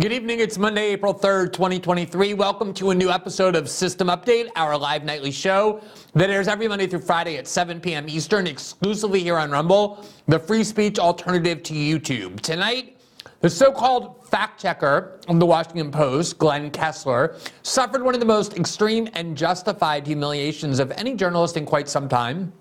Good evening. It's Monday, April 3rd, 2023. Welcome to a new episode of System Update, our live nightly show that airs every Monday through Friday at 7 p.m. Eastern, exclusively here on Rumble, the free speech alternative to YouTube. Tonight, the so called fact checker of the Washington Post, Glenn Kessler, suffered one of the most extreme and justified humiliations of any journalist in quite some time.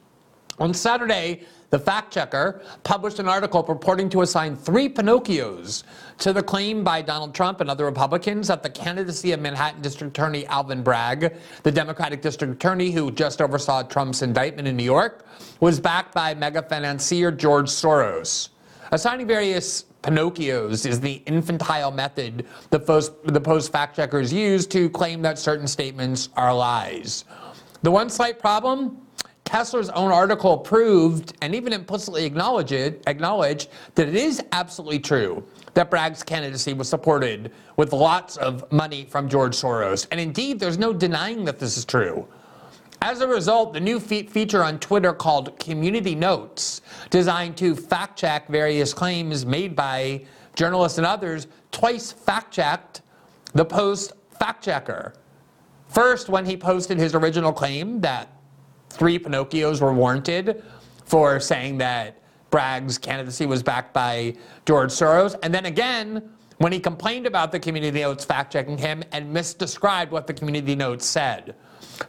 On Saturday, the fact checker published an article purporting to assign three Pinocchios to the claim by Donald Trump and other Republicans that the candidacy of Manhattan District Attorney Alvin Bragg, the Democratic District Attorney who just oversaw Trump's indictment in New York, was backed by mega financier George Soros. Assigning various Pinocchios is the infantile method the post, the post fact checkers use to claim that certain statements are lies. The one slight problem Kessler's own article proved and even implicitly acknowledged, acknowledged that it is absolutely true that Bragg's candidacy was supported with lots of money from George Soros. And indeed, there's no denying that this is true. As a result, the new fe- feature on Twitter called Community Notes, designed to fact check various claims made by journalists and others, twice fact checked the Post fact checker. First, when he posted his original claim that three Pinocchios were warranted for saying that Bragg's candidacy was backed by George Soros. And then again, when he complained about the community notes fact checking him and misdescribed what the community notes said.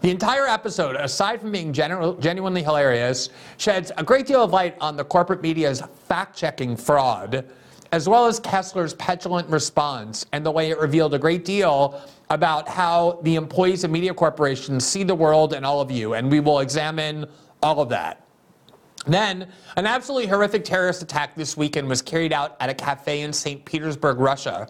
The entire episode, aside from being genu- genuinely hilarious, sheds a great deal of light on the corporate media's fact checking fraud, as well as Kessler's petulant response and the way it revealed a great deal about how the employees of media corporations see the world and all of you, and we will examine all of that. Then, an absolutely horrific terrorist attack this weekend was carried out at a cafe in St. Petersburg, Russia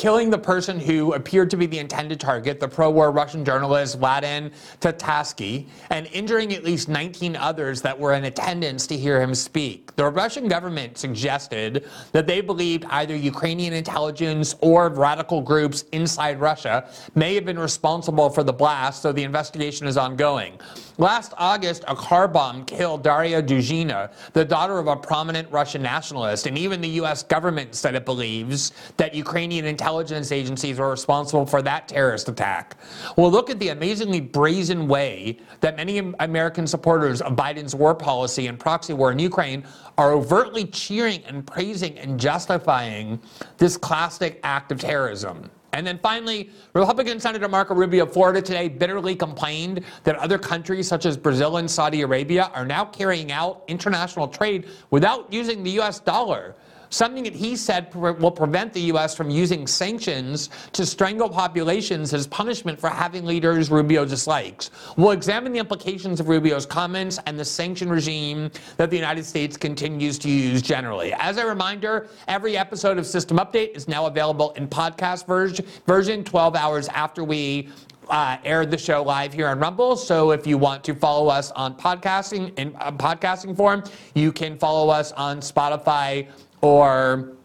killing the person who appeared to be the intended target, the pro war Russian journalist Vladimir Tatarsky, and injuring at least 19 others that were in attendance to hear him speak. The Russian government suggested that they believed either Ukrainian intelligence or radical groups inside Russia may have been responsible for the blast, so the investigation is ongoing. Last August, a car bomb killed Daria Dugina, the daughter of a prominent Russian nationalist, and even the U.S. government said it believes that Ukrainian intelligence agencies were responsible for that terrorist attack. Well, look at the amazingly brazen way that many American supporters of Biden's war policy and proxy war in Ukraine are overtly cheering and praising and justifying this classic act of terrorism. And then finally, Republican Senator Marco Rubio of Florida today bitterly complained that other countries such as Brazil and Saudi Arabia are now carrying out international trade without using the US dollar something that he said will prevent the U.S. from using sanctions to strangle populations as punishment for having leaders Rubio dislikes. We'll examine the implications of Rubio's comments and the sanction regime that the United States continues to use generally. As a reminder, every episode of System Update is now available in podcast version, version 12 hours after we uh, aired the show live here on Rumble. So if you want to follow us on podcasting in uh, podcasting form, you can follow us on Spotify, or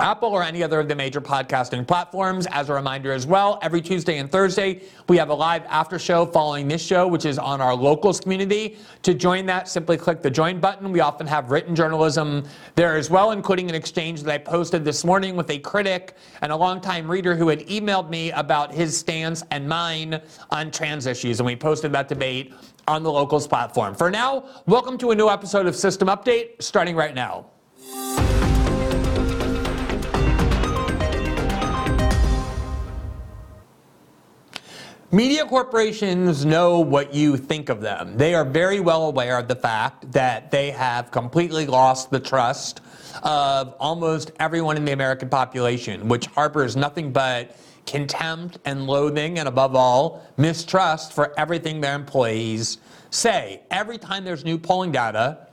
Apple or any other of the major podcasting platforms. As a reminder as well, every Tuesday and Thursday, we have a live after show following this show, which is on our locals community. To join that, simply click the join button. We often have written journalism there as well, including an exchange that I posted this morning with a critic and a longtime reader who had emailed me about his stance and mine on trans issues. And we posted that debate on the locals platform. For now, welcome to a new episode of System Update, starting right now. Media corporations know what you think of them. They are very well aware of the fact that they have completely lost the trust of almost everyone in the American population, which harbors nothing but contempt and loathing, and above all, mistrust for everything their employees say. Every time there's new polling data,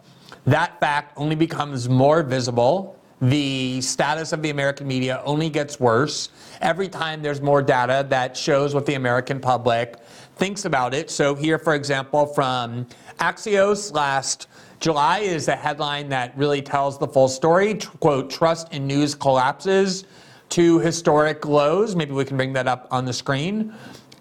that fact only becomes more visible the status of the American media only gets worse every time there's more data that shows what the American public thinks about it. So, here, for example, from Axios last July is a headline that really tells the full story. Quote, trust in news collapses to historic lows. Maybe we can bring that up on the screen.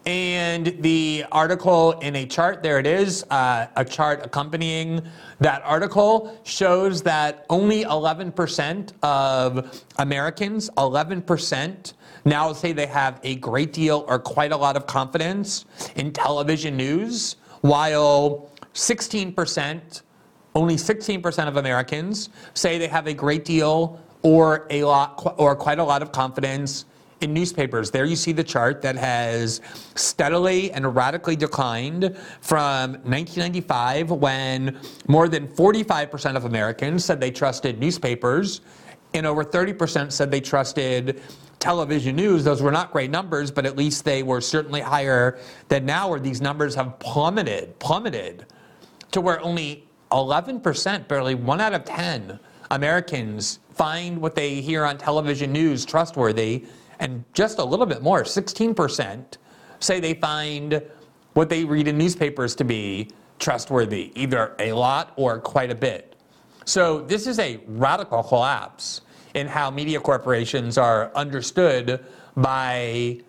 And the article in a chart, there it is, uh, a chart accompanying that article shows that only 11% of Americans, 11%, now say they have a great deal or quite a lot of confidence in television news, while 16%, only 16% of Americans say they have a great deal or a lot or quite a lot of confidence in newspapers. There you see the chart that has steadily and radically declined from 1995 when more than 45% of Americans said they trusted newspapers and over 30% said they trusted television news. Those were not great numbers, but at least they were certainly higher than now where these numbers have plummeted, plummeted to where only 11%, barely one out of 10 Americans find what they hear on television news trustworthy and just a little bit more, 16%, say they find what they read in newspapers to be trustworthy, either a lot or quite a bit. So this is a radical collapse in how media corporations are understood by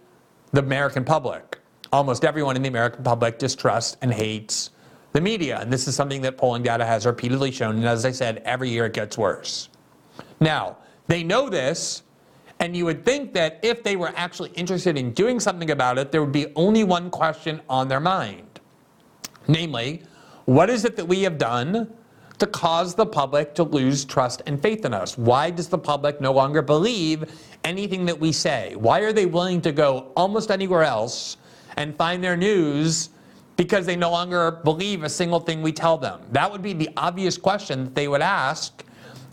the American public. Almost everyone in the American public distrusts and hates the media. And this is something that polling data has repeatedly shown. And as I said, every year it gets worse. Now, they know this and you would think that if they were actually interested in doing something about it, there would be only one question on their mind. Namely, what is it that we have done to cause the public to lose trust and faith in us? Why does the public no longer believe anything that we say? Why are they willing to go almost anywhere else and find their news because they no longer believe a single thing we tell them? That would be the obvious question that they would ask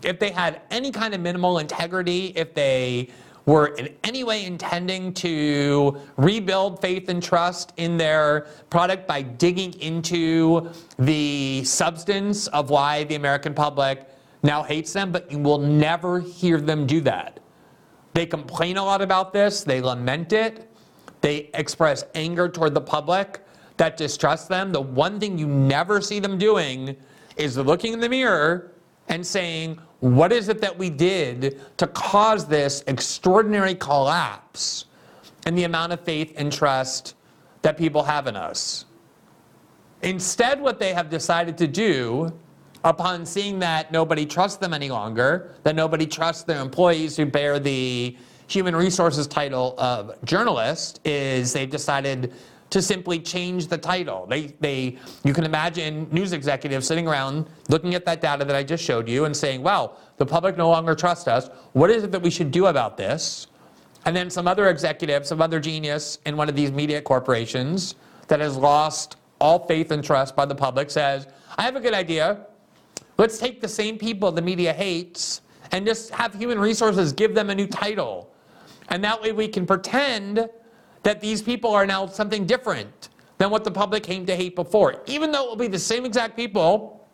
if they had any kind of minimal integrity, if they were in any way intending to rebuild faith and trust in their product by digging into the substance of why the American public now hates them, but you will never hear them do that. They complain a lot about this, they lament it, they express anger toward the public that distrusts them. The one thing you never see them doing is looking in the mirror and saying, what is it that we did to cause this extraordinary collapse in the amount of faith and trust that people have in us? Instead, what they have decided to do upon seeing that nobody trusts them any longer, that nobody trusts their employees who bear the human resources title of journalist, is they've decided to simply change the title. They, they, you can imagine news executives sitting around looking at that data that I just showed you and saying, well, the public no longer trusts us. What is it that we should do about this? And then some other executive, some other genius in one of these media corporations that has lost all faith and trust by the public says, I have a good idea. Let's take the same people the media hates and just have human resources give them a new title. And that way we can pretend that these people are now something different than what the public came to hate before. Even though it will be the same exact people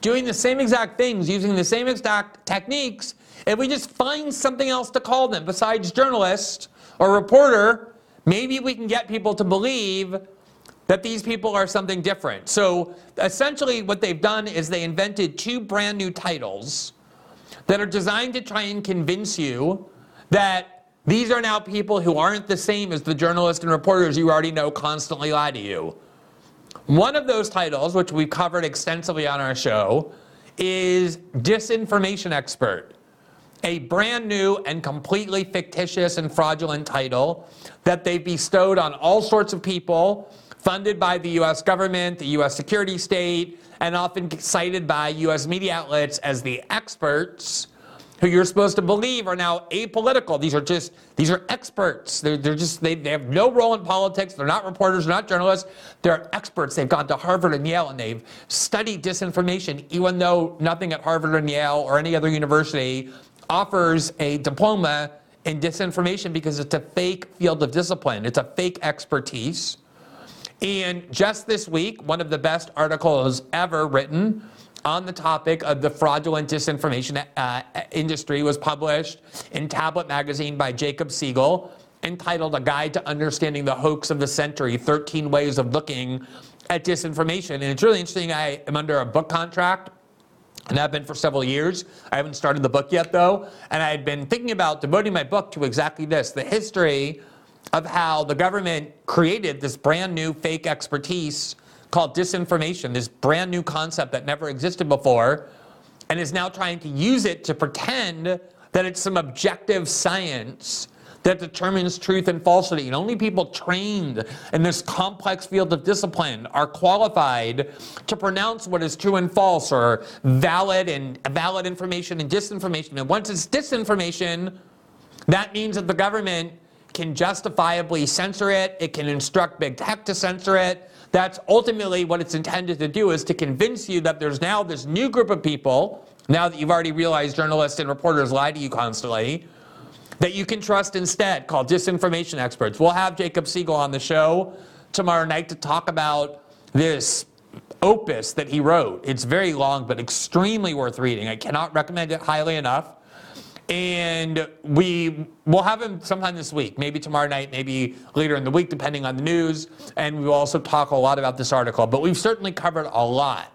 doing the same exact things, using the same exact techniques, if we just find something else to call them besides journalist or reporter, maybe we can get people to believe that these people are something different. So essentially, what they've done is they invented two brand new titles that are designed to try and convince you that these are now people who aren't the same as the journalists and reporters you already know constantly lie to you. One of those titles, which we've covered extensively on our show, is Disinformation Expert, a brand new and completely fictitious and fraudulent title that they've bestowed on all sorts of people funded by the US government, the US security state, and often cited by US media outlets as the experts who you're supposed to believe are now apolitical. These are just, these are experts. They're, they're just, they, they have no role in politics. They're not reporters, they're not journalists. They're experts. They've gone to Harvard and Yale and they've studied disinformation, even though nothing at Harvard and Yale or any other university offers a diploma in disinformation because it's a fake field of discipline. It's a fake expertise. And just this week, one of the best articles ever written on the topic of the fraudulent disinformation uh, industry was published in Tablet Magazine by Jacob Siegel, entitled A Guide to Understanding the Hoax of the Century 13 Ways of Looking at Disinformation. And it's really interesting. I am under a book contract. And I've been for several years. I haven't started the book yet, though. And I had been thinking about devoting my book to exactly this the history of how the government created this brand new fake expertise called disinformation, this brand new concept that never existed before, and is now trying to use it to pretend that it's some objective science that determines truth and falsity. And only people trained in this complex field of discipline are qualified to pronounce what is true and false or valid and valid information and disinformation. And once it's disinformation, that means that the government can justifiably censor it. It can instruct big tech to censor it. That's ultimately what it's intended to do is to convince you that there's now this new group of people, now that you've already realized journalists and reporters lie to you constantly, that you can trust instead, called disinformation experts. We'll have Jacob Siegel on the show tomorrow night to talk about this opus that he wrote. It's very long, but extremely worth reading. I cannot recommend it highly enough. And we will have him sometime this week, maybe tomorrow night, maybe later in the week, depending on the news. And we will also talk a lot about this article. But we've certainly covered a lot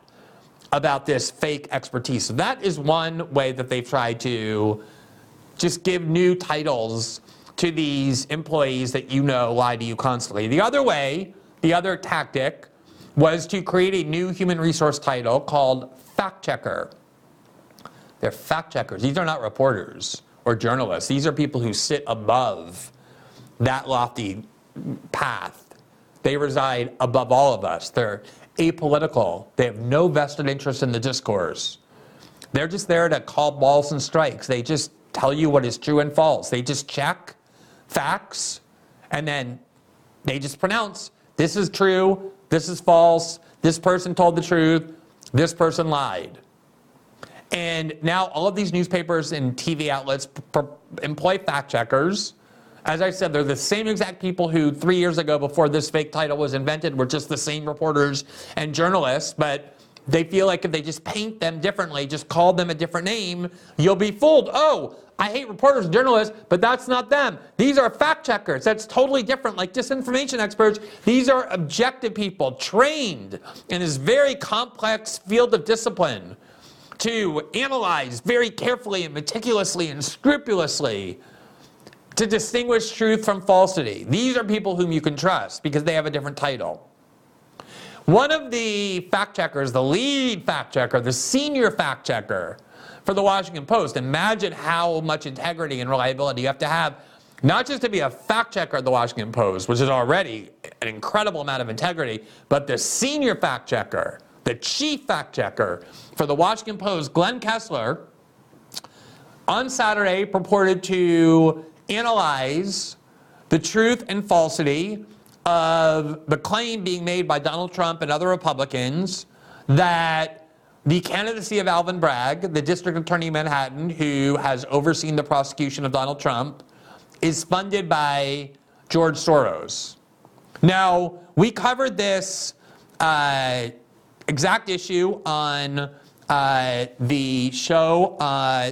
about this fake expertise. So that is one way that they've tried to just give new titles to these employees that you know lie to you constantly. The other way, the other tactic, was to create a new human resource title called fact checker. They're fact checkers. These are not reporters or journalists. These are people who sit above that lofty path. They reside above all of us. They're apolitical. They have no vested interest in the discourse. They're just there to call balls and strikes. They just tell you what is true and false. They just check facts and then they just pronounce this is true, this is false, this person told the truth, this person lied. And now all of these newspapers and TV outlets employ fact checkers. As I said, they're the same exact people who three years ago, before this fake title was invented, were just the same reporters and journalists. But they feel like if they just paint them differently, just call them a different name, you'll be fooled. Oh, I hate reporters and journalists, but that's not them. These are fact checkers. That's totally different. Like disinformation experts, these are objective people trained in this very complex field of discipline to analyze very carefully and meticulously and scrupulously to distinguish truth from falsity. These are people whom you can trust because they have a different title. One of the fact checkers, the lead fact checker, the senior fact checker for the Washington Post, imagine how much integrity and reliability you have to have, not just to be a fact checker at the Washington Post, which is already an incredible amount of integrity, but the senior fact checker the chief fact checker for the Washington Post, Glenn Kessler, on Saturday purported to analyze the truth and falsity of the claim being made by Donald Trump and other Republicans that the candidacy of Alvin Bragg, the district attorney in Manhattan, who has overseen the prosecution of Donald Trump, is funded by George Soros. Now, we covered this uh, exact issue on uh, the show uh,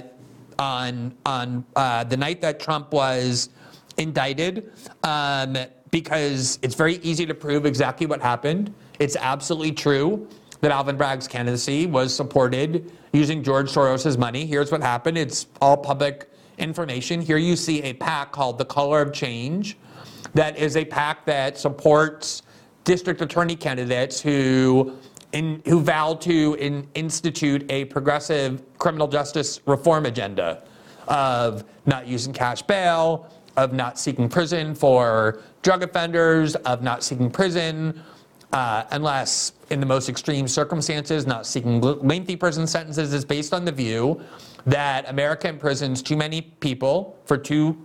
on on uh, the night that Trump was indicted, um, because it's very easy to prove exactly what happened. It's absolutely true that Alvin Bragg's candidacy was supported using George Soros' money. Here's what happened it's all public information. Here you see a PAC called the Color of Change, that is a PAC that supports district attorney candidates who. In, who vow to in, institute a progressive criminal justice reform agenda of not using cash bail, of not seeking prison for drug offenders, of not seeking prison uh, unless in the most extreme circumstances, not seeking lengthy prison sentences is based on the view that America imprisons too many people for too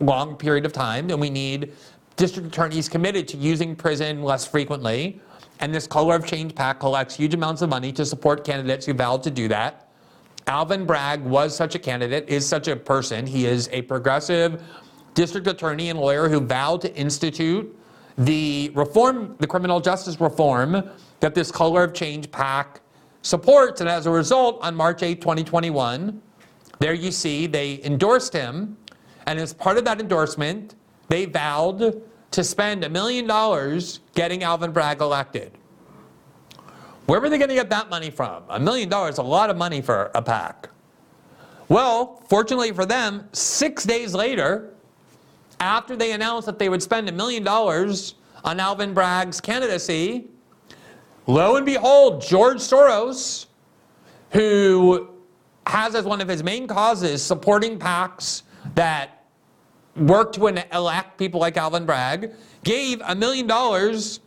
long period of time, and we need district attorneys committed to using prison less frequently. And this Color of Change PAC collects huge amounts of money to support candidates who vowed to do that. Alvin Bragg was such a candidate, is such a person. He is a progressive district attorney and lawyer who vowed to institute the reform, the criminal justice reform that this Color of Change PAC supports. And as a result, on March 8, 2021, there you see they endorsed him. And as part of that endorsement, they vowed to spend a million dollars getting Alvin Bragg elected. Where were they going to get that money from? A million dollars a lot of money for a PAC. Well, fortunately for them, six days later, after they announced that they would spend a million dollars on Alvin Bragg's candidacy, lo and behold, George Soros, who has as one of his main causes supporting PACs that work to elect people like Alvin Bragg, gave a million dollars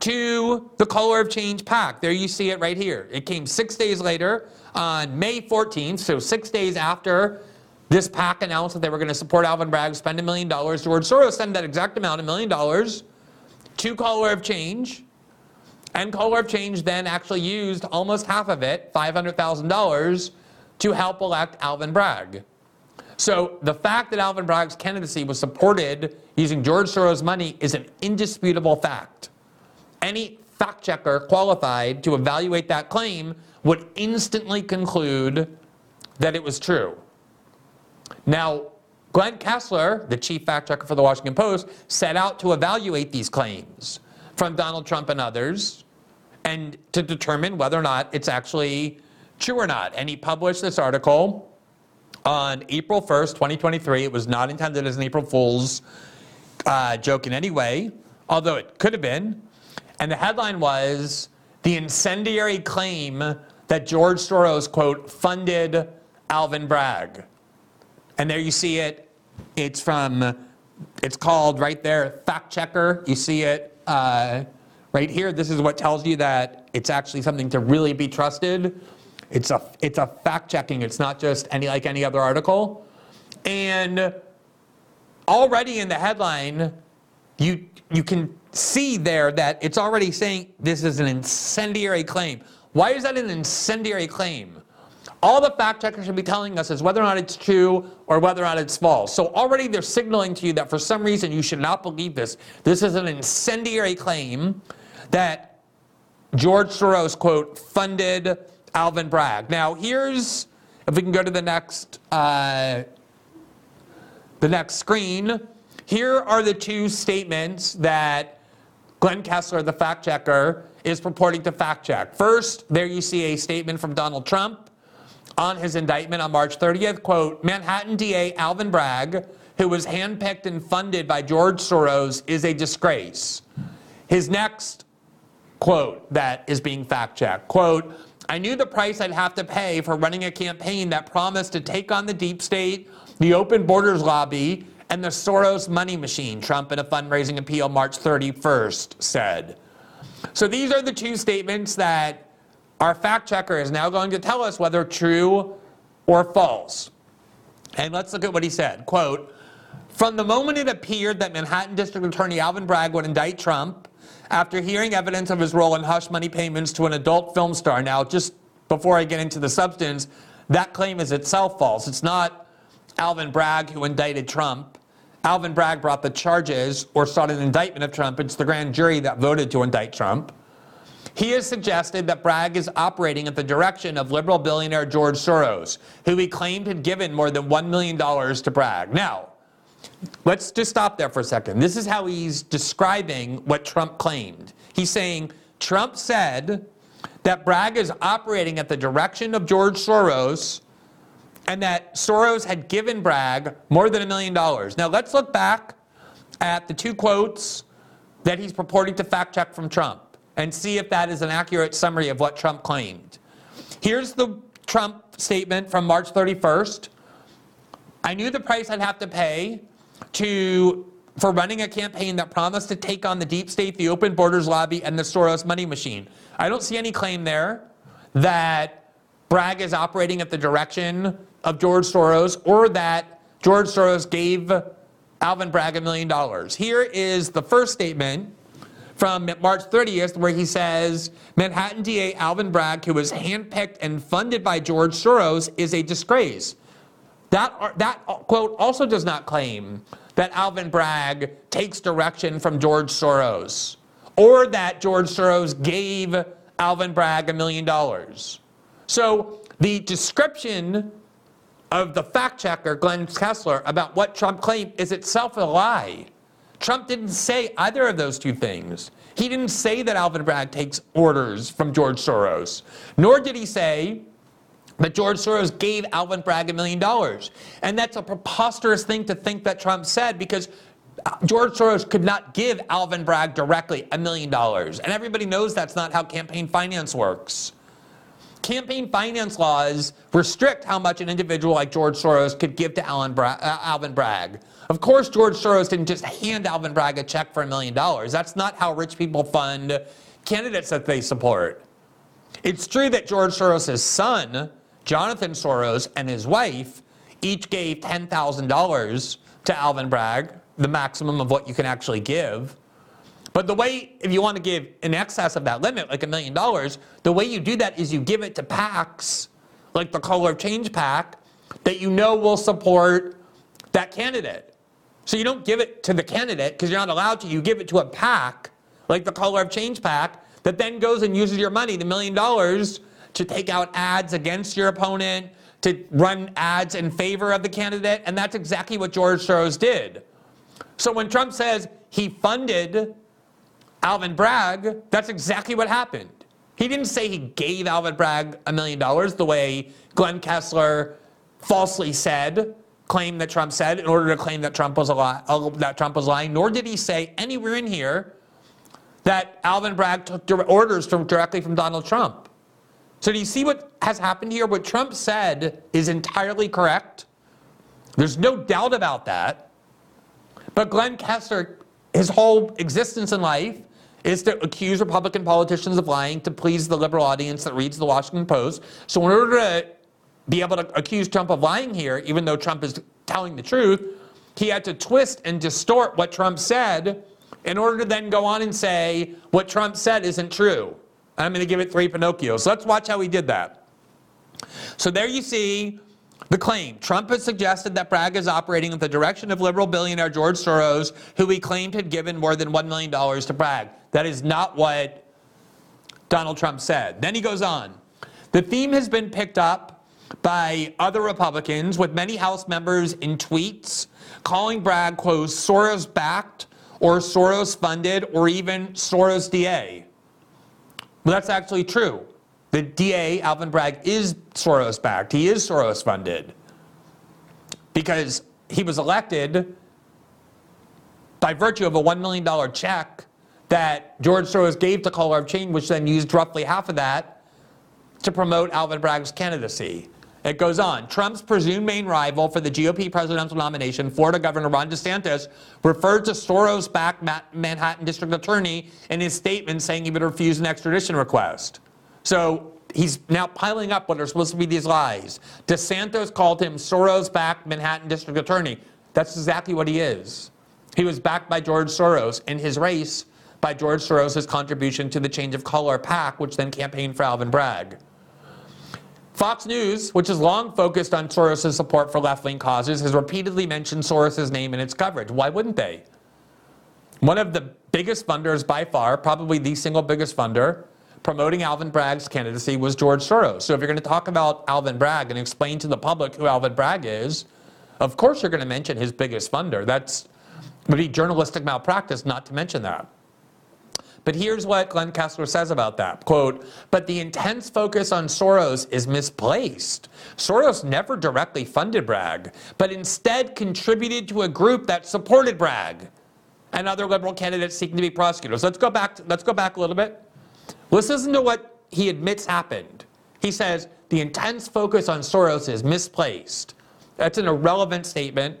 to the Color of Change PAC. There you see it right here. It came six days later on May 14th, so six days after this PAC announced that they were going to support Alvin Bragg, spend a million dollars. George Soros sent that exact amount, a million dollars, to Color of Change. And Color of Change then actually used almost half of it, $500,000, to help elect Alvin Bragg. So the fact that Alvin Bragg's candidacy was supported using George Soros' money is an indisputable fact. Any fact checker qualified to evaluate that claim would instantly conclude that it was true. Now, Glenn Kessler, the chief fact checker for the Washington Post, set out to evaluate these claims from Donald Trump and others and to determine whether or not it's actually true or not. And he published this article on April 1st, 2023. It was not intended as an April Fool's uh, joke in any way, although it could have been. And the headline was The Incendiary Claim That George Soros, quote, funded Alvin Bragg. And there you see it. It's from, it's called right there, fact checker. You see it uh, right here. This is what tells you that it's actually something to really be trusted. It's a, it's a fact checking. It's not just any like any other article. And already in the headline, you, you can see there that it's already saying this is an incendiary claim. Why is that an incendiary claim? All the fact checkers should be telling us is whether or not it's true or whether or not it's false. So already they're signaling to you that for some reason you should not believe this. This is an incendiary claim that George Soros, quote, funded Alvin Bragg. Now here's, if we can go to the next, uh, the next screen, here are the two statements that Glenn Kessler, the fact checker, is purporting to fact check. First, there you see a statement from Donald Trump on his indictment on March 30th, quote, Manhattan DA Alvin Bragg, who was handpicked and funded by George Soros, is a disgrace. His next quote that is being fact checked, quote, I knew the price I'd have to pay for running a campaign that promised to take on the deep state, the open borders lobby, and the Soros money machine, Trump in a fundraising appeal March 31st said. So these are the two statements that our fact checker is now going to tell us whether true or false. And let's look at what he said. Quote, from the moment it appeared that Manhattan District Attorney Alvin Bragg would indict Trump, after hearing evidence of his role in hush money payments to an adult film star. Now, just before I get into the substance, that claim is itself false. It's not Alvin Bragg who indicted Trump. Alvin Bragg brought the charges or sought an indictment of Trump. It's the grand jury that voted to indict Trump. He has suggested that Bragg is operating at the direction of liberal billionaire George Soros, who he claimed had given more than $1 million to Bragg. Now, let's just stop there for a second. This is how he's describing what Trump claimed. He's saying Trump said that Bragg is operating at the direction of George Soros and that Soros had given Bragg more than a million dollars. Now let's look back at the two quotes that he's purporting to fact check from Trump and see if that is an accurate summary of what Trump claimed. Here's the Trump statement from March 31st. I knew the price I'd have to pay to for running a campaign that promised to take on the deep state, the open borders lobby, and the Soros money machine. I don't see any claim there that Bragg is operating at the direction of George Soros or that George Soros gave Alvin Bragg a million dollars. Here is the first statement from March 30th, where he says Manhattan DA Alvin Bragg, who was handpicked and funded by George Soros, is a disgrace. That, that uh, quote also does not claim that Alvin Bragg takes direction from George Soros or that George Soros gave Alvin Bragg a million dollars. So the description of the fact checker, Glenn Kessler, about what Trump claimed is itself a lie. Trump didn't say either of those two things. He didn't say that Alvin Bragg takes orders from George Soros, nor did he say that George Soros gave Alvin Bragg a million dollars. And that's a preposterous thing to think that Trump said because George Soros could not give Alvin Bragg directly a million dollars. And everybody knows that's not how campaign finance works campaign finance laws restrict how much an individual like George Soros could give to Bra- uh, Alvin Bragg. Of course, George Soros didn't just hand Alvin Bragg a check for a million dollars. That's not how rich people fund candidates that they support. It's true that George Soros' son, Jonathan Soros, and his wife each gave $10,000 to Alvin Bragg, the maximum of what you can actually give. But the way, if you want to give in excess of that limit, like a million dollars, the way you do that is you give it to PACs, like the Color of Change PAC, that you know will support that candidate. So you don't give it to the candidate because you're not allowed to. You give it to a PAC, like the Color of Change PAC, that then goes and uses your money, the million dollars, to take out ads against your opponent, to run ads in favor of the candidate. And that's exactly what George Soros did. So when Trump says he funded Alvin Bragg, that's exactly what happened. He didn't say he gave Alvin Bragg a million dollars the way Glenn Kessler falsely said, claimed that Trump said, in order to claim that Trump was a lie, uh, that Trump was lying. Nor did he say anywhere in here that Alvin Bragg took orders from, directly from Donald Trump. So do you see what has happened here? What Trump said is entirely correct. There's no doubt about that. But Glenn Kessler, his whole existence in life is to accuse Republican politicians of lying to please the liberal audience that reads the Washington Post. So in order to be able to accuse Trump of lying here, even though Trump is telling the truth, he had to twist and distort what Trump said in order to then go on and say what Trump said isn't true. I'm going to give it three Pinocchios. Let's watch how he did that. So there you see the claim Trump has suggested that Bragg is operating in the direction of liberal billionaire George Soros, who he claimed had given more than $1 million to Bragg. That is not what Donald Trump said. Then he goes on. The theme has been picked up by other Republicans, with many House members in tweets calling Bragg, quote, Soros backed or Soros funded or even Soros DA. Well, that's actually true. The DA, Alvin Bragg, is Soros backed. He is Soros funded because he was elected by virtue of a $1 million check that George Soros gave to Color of Change, which then used roughly half of that to promote Alvin Bragg's candidacy. It goes on. Trump's presumed main rival for the GOP presidential nomination, Florida Governor Ron DeSantis, referred to Soros backed Manhattan District Attorney in his statement saying he would refuse an extradition request. So he's now piling up what are supposed to be these lies. DeSantis called him Soros backed Manhattan District Attorney. That's exactly what he is. He was backed by George Soros in his race by George Soros' contribution to the Change of Color PAC, which then campaigned for Alvin Bragg. Fox News, which has long focused on Soros' support for left wing causes, has repeatedly mentioned Soros' name in its coverage. Why wouldn't they? One of the biggest funders by far, probably the single biggest funder, promoting Alvin Bragg's candidacy was George Soros. So if you're going to talk about Alvin Bragg and explain to the public who Alvin Bragg is, of course you're going to mention his biggest funder. That's would be journalistic malpractice not to mention that. But here's what Glenn Kessler says about that. Quote, but the intense focus on Soros is misplaced. Soros never directly funded Bragg, but instead contributed to a group that supported Bragg and other liberal candidates seeking to be prosecutors. Let's go back to, let's go back a little bit. Let's listen to what he admits happened. He says the intense focus on Soros is misplaced. That's an irrelevant statement.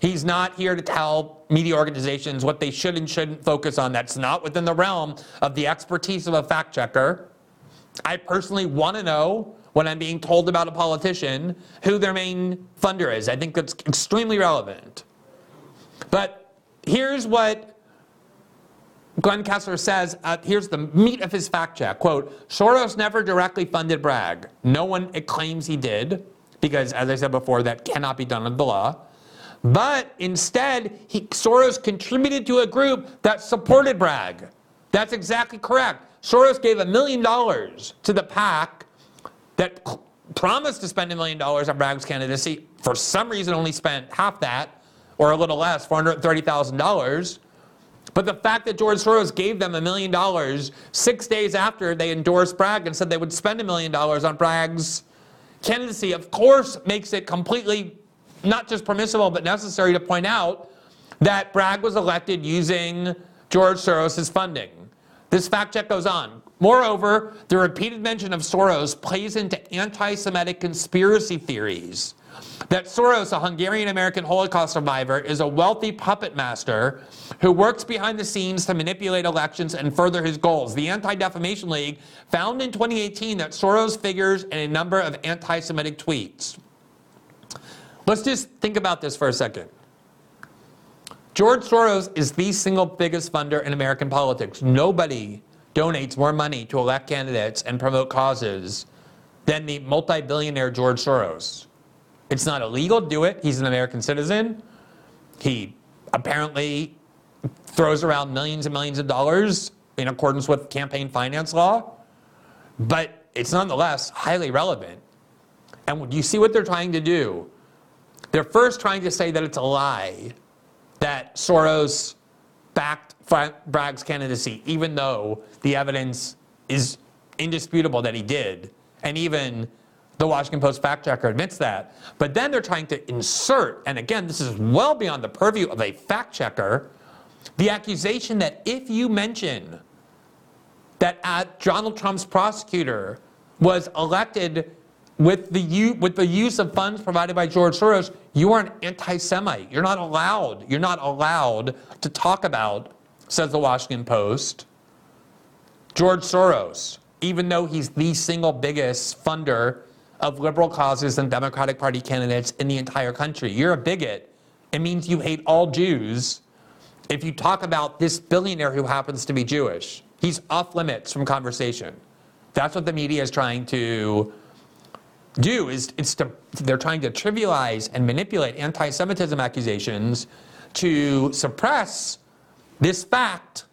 He's not here to tell media organizations what they should and shouldn't focus on. That's not within the realm of the expertise of a fact checker. I personally want to know when I'm being told about a politician who their main funder is. I think that's extremely relevant. But here's what Glenn Kessler says, uh, here's the meat of his fact check. Quote, Soros never directly funded Bragg. No one claims he did, because as I said before, that cannot be done under the law. But instead, he, Soros contributed to a group that supported Bragg. That's exactly correct. Soros gave a million dollars to the PAC that promised to spend a million dollars on Bragg's candidacy. For some reason, only spent half that, or a little less, $430,000. But the fact that George Soros gave them a million dollars six days after they endorsed Bragg and said they would spend a million dollars on Bragg's candidacy, of course, makes it completely not just permissible but necessary to point out that Bragg was elected using George Soros' funding. This fact check goes on. Moreover, the repeated mention of Soros plays into anti Semitic conspiracy theories that Soros, a Hungarian American Holocaust survivor, is a wealthy puppet master who works behind the scenes to manipulate elections and further his goals. The Anti Defamation League found in 2018 that Soros figures in a number of anti Semitic tweets. Let's just think about this for a second. George Soros is the single biggest funder in American politics. Nobody donates more money to elect candidates and promote causes than the multi billionaire George Soros. It's not illegal to do it. He's an American citizen. He apparently throws around millions and millions of dollars in accordance with campaign finance law. But it's nonetheless highly relevant. And you see what they're trying to do? They're first trying to say that it's a lie that Soros backed Bragg's candidacy, even though the evidence is indisputable that he did. And even the Washington Post fact checker admits that. But then they're trying to insert, and again, this is well beyond the purview of a fact checker, the accusation that if you mention that uh, Donald Trump's prosecutor was elected with the, with the use of funds provided by George Soros, you are an anti Semite. You're not allowed. You're not allowed to talk about, says the Washington Post, George Soros, even though he's the single biggest funder of liberal causes and Democratic Party candidates in the entire country. You're a bigot. It means you hate all Jews if you talk about this billionaire who happens to be Jewish. He's off limits from conversation. That's what the media is trying to do is it's to, they're trying to trivialize and manipulate anti-Semitism accusations to suppress this fact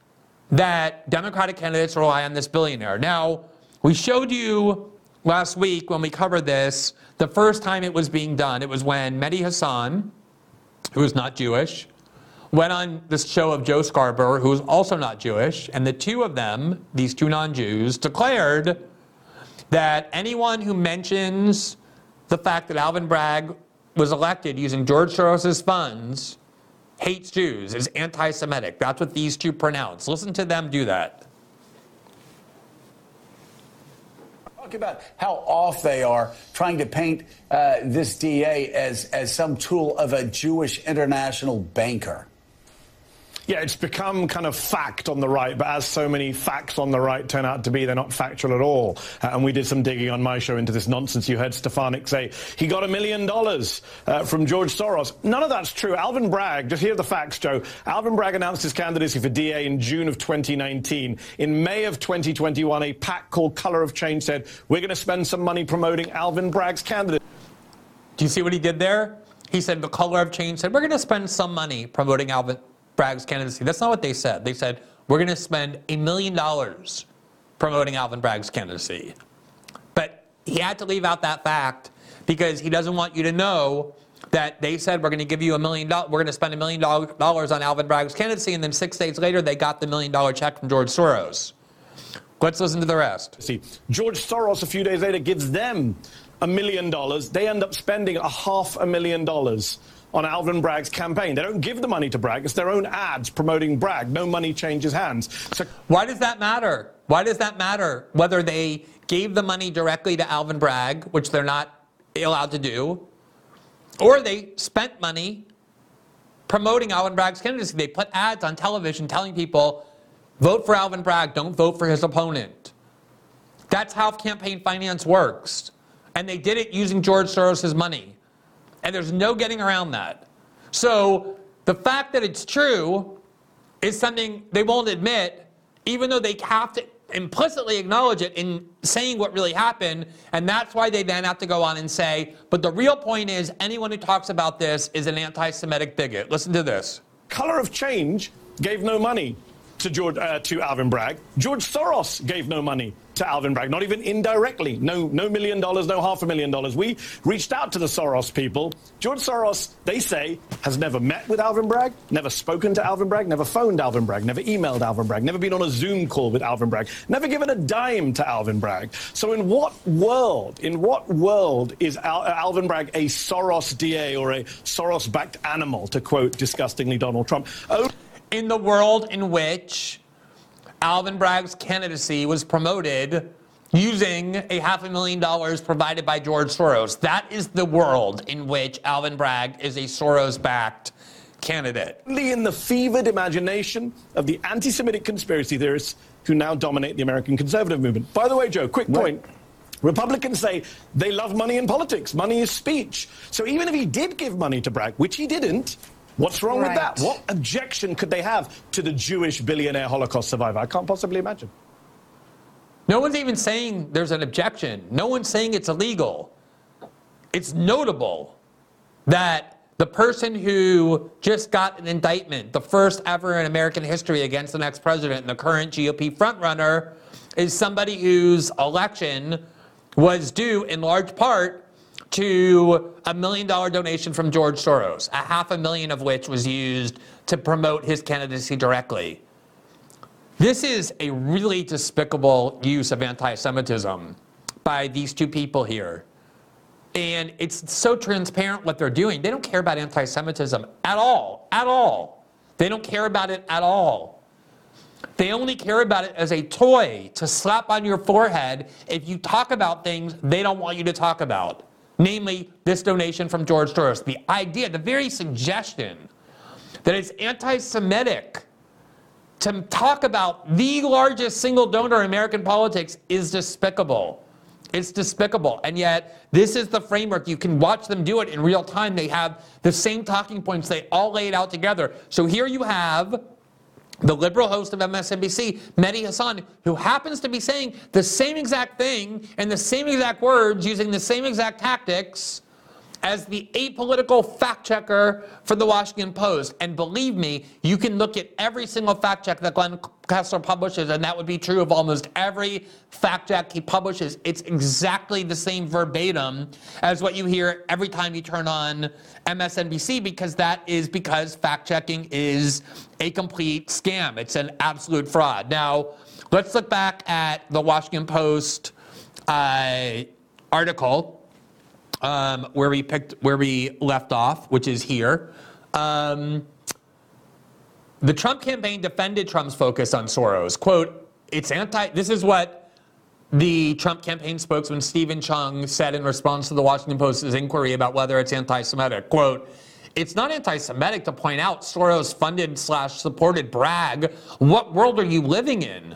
that Democratic candidates rely on this billionaire. Now, we showed you last week when we covered this, the first time it was being done, it was when Mehdi Hasan, who is not Jewish, went on this show of Joe Scarborough, who is also not Jewish, and the two of them, these two non Jews, declared that anyone who mentions the fact that Alvin Bragg was elected using George Soros' funds hates Jews, is anti Semitic. That's what these two pronounce. Listen to them do that. Talk about how off they are trying to paint uh, this DA as, as some tool of a Jewish international banker. Yeah, it's become kind of fact on the right, but as so many facts on the right turn out to be, they're not factual at all. Uh, and we did some digging on my show into this nonsense. You heard Stefanik say he got a million dollars uh, from George Soros. None of that's true. Alvin Bragg, just hear the facts, Joe. Alvin Bragg announced his candidacy for DA in June of 2019. In May of 2021, a PAC called Color of Change said, we're going to spend some money promoting Alvin Bragg's candidacy. Do you see what he did there? He said, the Color of Change said, we're going to spend some money promoting Alvin Bragg's candidacy. That's not what they said. They said, we're going to spend a million dollars promoting Alvin Bragg's candidacy. But he had to leave out that fact because he doesn't want you to know that they said we're going to give you a million dollars, we're going to spend a million dollars on Alvin Bragg's candidacy, and then six days later they got the million dollar check from George Soros. Let's listen to the rest. See, George Soros a few days later gives them a million dollars. They end up spending a half a million dollars on Alvin Bragg's campaign. They don't give the money to Bragg. It's their own ads promoting Bragg. No money changes hands. So why does that matter? Why does that matter? Whether they gave the money directly to Alvin Bragg, which they're not allowed to do, or they spent money promoting Alvin Bragg's candidacy. They put ads on television telling people, vote for Alvin Bragg, don't vote for his opponent. That's how campaign finance works. And they did it using George Soros' money. And there's no getting around that. So the fact that it's true is something they won't admit, even though they have to implicitly acknowledge it in saying what really happened. And that's why they then have to go on and say, but the real point is anyone who talks about this is an anti Semitic bigot. Listen to this. Color of Change gave no money to George uh, to Alvin Bragg. George Soros gave no money to Alvin Bragg, not even indirectly. No, no million dollars, no half a million dollars. We reached out to the Soros people. George Soros, they say, has never met with Alvin Bragg, never spoken to Alvin Bragg, never phoned Alvin Bragg, never emailed Alvin Bragg, never been on a Zoom call with Alvin Bragg, never given a dime to Alvin Bragg. So in what world, in what world is Al- Alvin Bragg a Soros DA or a Soros-backed animal, to quote disgustingly Donald Trump? Oh- in the world in which Alvin Bragg's candidacy was promoted using a half a million dollars provided by George Soros. That is the world in which Alvin Bragg is a Soros backed candidate. Only in the fevered imagination of the anti Semitic conspiracy theorists who now dominate the American conservative movement. By the way, Joe, quick point. Republicans say they love money in politics. Money is speech. So even if he did give money to Bragg, which he didn't, What's wrong right. with that? What objection could they have to the Jewish billionaire Holocaust survivor? I can't possibly imagine. No one's even saying there's an objection. No one's saying it's illegal. It's notable that the person who just got an indictment, the first ever in American history against the next president and the current GOP frontrunner, is somebody whose election was due in large part to a million dollar donation from George Soros, a half a million of which was used to promote his candidacy directly. This is a really despicable use of anti Semitism by these two people here. And it's so transparent what they're doing. They don't care about anti Semitism at all, at all. They don't care about it at all. They only care about it as a toy to slap on your forehead if you talk about things they don't want you to talk about namely this donation from George Soros. The idea, the very suggestion that it's anti Semitic to talk about the largest single donor in American politics is despicable. It's despicable. And yet, this is the framework. You can watch them do it in real time. They have the same talking points, they all lay it out together. So here you have the liberal host of MSNBC, Mehdi Hasan, who happens to be saying the same exact thing in the same exact words, using the same exact tactics as the apolitical fact checker for the Washington Post. And believe me, you can look at every single fact check that Glenn Kessler publishes, and that would be true of almost every fact check he publishes. It's exactly the same verbatim as what you hear every time you turn on MSNBC, because that is because fact checking is a complete scam. It's an absolute fraud. Now, let's look back at the Washington Post uh, article um, where we picked where we left off, which is here. Um, the Trump campaign defended Trump's focus on Soros. "Quote: It's anti." This is what the Trump campaign spokesman Steven Cheung said in response to the Washington Post's inquiry about whether it's anti-Semitic. "Quote." It's not anti-Semitic to point out Soros funded slash supported Bragg. What world are you living in?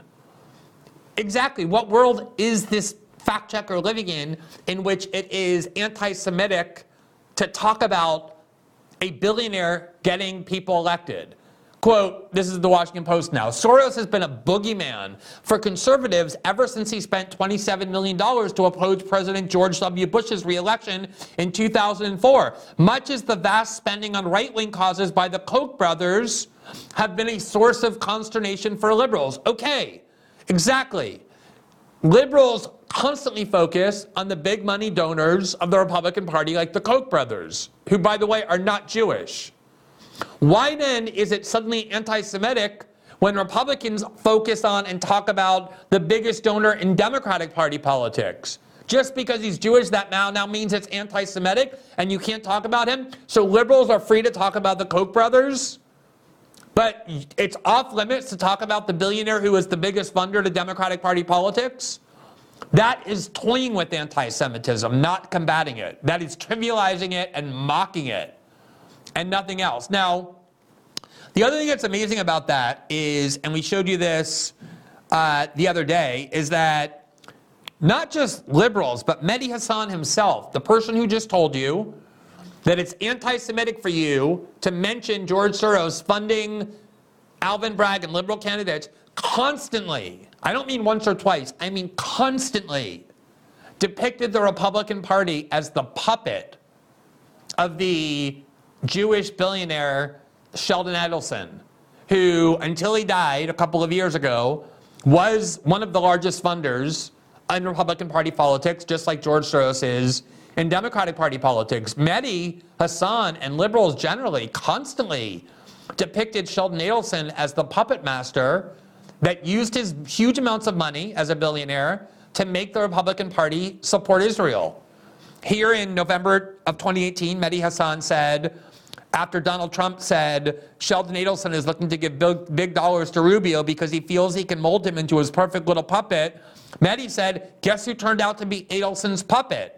Exactly. What world is this fact checker living in, in which it is anti Semitic to talk about a billionaire getting people elected. Quote, this is the Washington Post now. Soros has been a boogeyman for conservatives ever since he spent $27 million to oppose President George W. Bush's reelection in 2004. Much as the vast spending on right wing causes by the Koch brothers have been a source of consternation for liberals. Okay, exactly. Liberals constantly focus on the big money donors of the Republican Party, like the Koch brothers, who, by the way, are not Jewish. Why then is it suddenly anti Semitic when Republicans focus on and talk about the biggest donor in Democratic Party politics? Just because he's Jewish, that now, now means it's anti Semitic and you can't talk about him? So liberals are free to talk about the Koch brothers? But it's off limits to talk about the billionaire who is the biggest funder to Democratic Party politics? That is toying with anti Semitism, not combating it. That is trivializing it and mocking it, and nothing else. Now, the other thing that's amazing about that is, and we showed you this uh, the other day, is that not just liberals, but Mehdi Hasan himself, the person who just told you that it's anti Semitic for you to mention George Soros funding Alvin Bragg and liberal candidates constantly, I don't mean once or twice, I mean constantly, depicted the Republican Party as the puppet of the Jewish billionaire Sheldon Adelson, who, until he died a couple of years ago, was one of the largest funders in Republican Party politics, just like George Soros is in Democratic Party politics. Mehdi Hasan and liberals generally constantly depicted Sheldon Adelson as the puppet master that used his huge amounts of money as a billionaire to make the Republican Party support Israel. Here in November of 2018, Mehdi Hasan said, after Donald Trump said Sheldon Adelson is looking to give big, big, dollars to Rubio because he feels he can mold him into his perfect little puppet, Mehdi said, guess who turned out to be Adelson's puppet?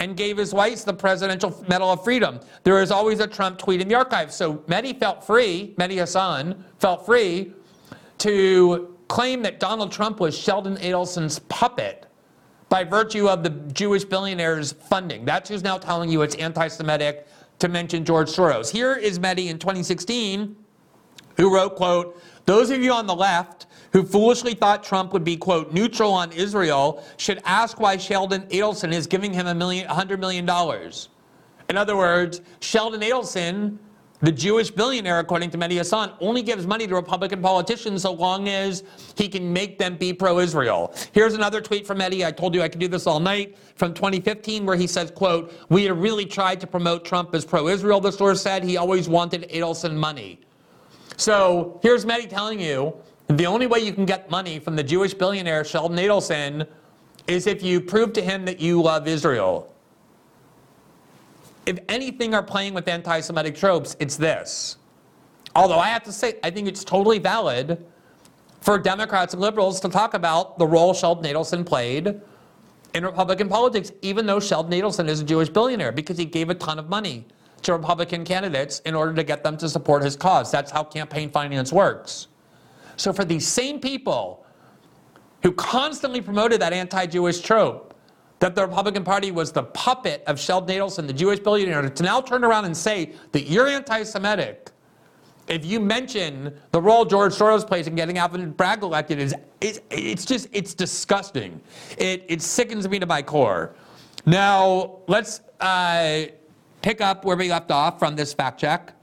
And gave his wife the Presidential Medal of Freedom. There is always a Trump tweet in the archive. So Mehdi felt free, Mehdi Hassan felt free to claim that Donald Trump was Sheldon Adelson's puppet by virtue of the Jewish billionaire's funding. That's who's now telling you it's anti Semitic to mention George Soros. Here is Mehdi in 2016 who wrote, quote, those of you on the left who foolishly thought Trump would be, quote, neutral on Israel should ask why Sheldon Adelson is giving him a million, $100 million. In other words, Sheldon Adelson the Jewish billionaire, according to Mehdi Hasan, only gives money to Republican politicians so long as he can make them be pro-Israel. Here's another tweet from Mehdi. I told you I could do this all night from 2015 where he says, quote, we really tried to promote Trump as pro-Israel, the source said. He always wanted Adelson money. So here's Mehdi telling you the only way you can get money from the Jewish billionaire Sheldon Adelson is if you prove to him that you love Israel if anything are playing with anti Semitic tropes, it's this. Although I have to say, I think it's totally valid for Democrats and liberals to talk about the role Sheldon Adelson played in Republican politics, even though Sheldon Adelson is a Jewish billionaire, because he gave a ton of money to Republican candidates in order to get them to support his cause. That's how campaign finance works. So for these same people who constantly promoted that anti Jewish trope, that the Republican Party was the puppet of Sheldon Adelson, the Jewish billionaire, to now turn around and say that you're anti Semitic if you mention the role George Soros plays in getting Alvin Bragg elected, is it's, it's just it's disgusting. It it sickens me to my core. Now let's uh, pick up where we left off from this fact check,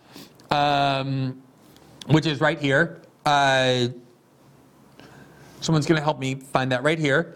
um, which is right here. Uh, someone's going to help me find that right here.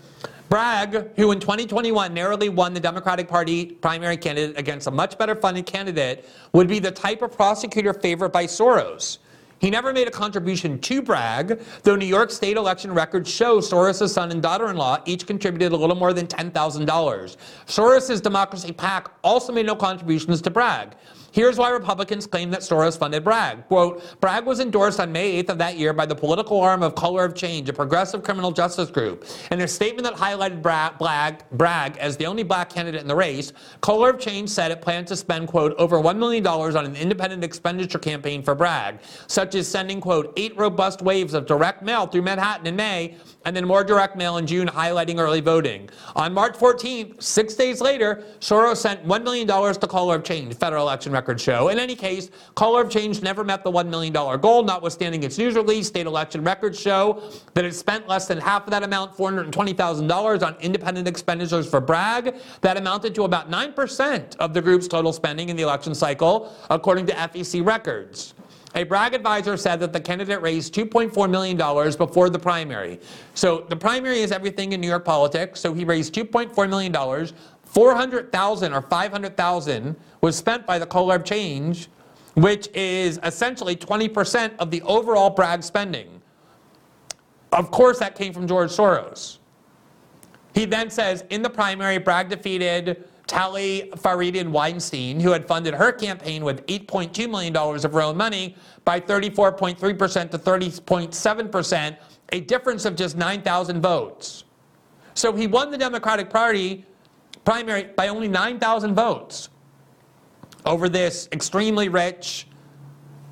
Bragg, who in 2021 narrowly won the Democratic Party primary candidate against a much better funded candidate, would be the type of prosecutor favored by Soros. He never made a contribution to Bragg, though New York state election records show Soros' son and daughter-in-law each contributed a little more than $10,000. Soros' Democracy PAC also made no contributions to Bragg. Here's why Republicans claim that Soros funded Bragg. Quote, Bragg was endorsed on May 8th of that year by the political arm of Color of Change, a progressive criminal justice group. In a statement that highlighted Bragg, Bragg as the only black candidate in the race, Color of Change said it planned to spend, quote, over $1 million on an independent expenditure campaign for Bragg, such as sending, quote, eight robust waves of direct mail through Manhattan in May and then more direct mail in June highlighting early voting. On March 14th, six days later, Soros sent $1 million to Color of Change, federal election record record show. In any case, Color of Change never met the $1 million goal, notwithstanding its news release. State election records show that it spent less than half of that amount, $420,000, on independent expenditures for Bragg. That amounted to about 9% of the group's total spending in the election cycle, according to FEC records. A Bragg advisor said that the candidate raised $2.4 million before the primary. So the primary is everything in New York politics. So he raised $2.4 million. 400,000 or 500,000 was spent by the Color of Change, which is essentially 20% of the overall Bragg spending. Of course, that came from George Soros. He then says in the primary, Bragg defeated Tali Farhadian Weinstein, who had funded her campaign with $8.2 million of her own money by 34.3% to 30.7%, a difference of just 9,000 votes. So he won the Democratic Party primary by only 9,000 votes over this extremely rich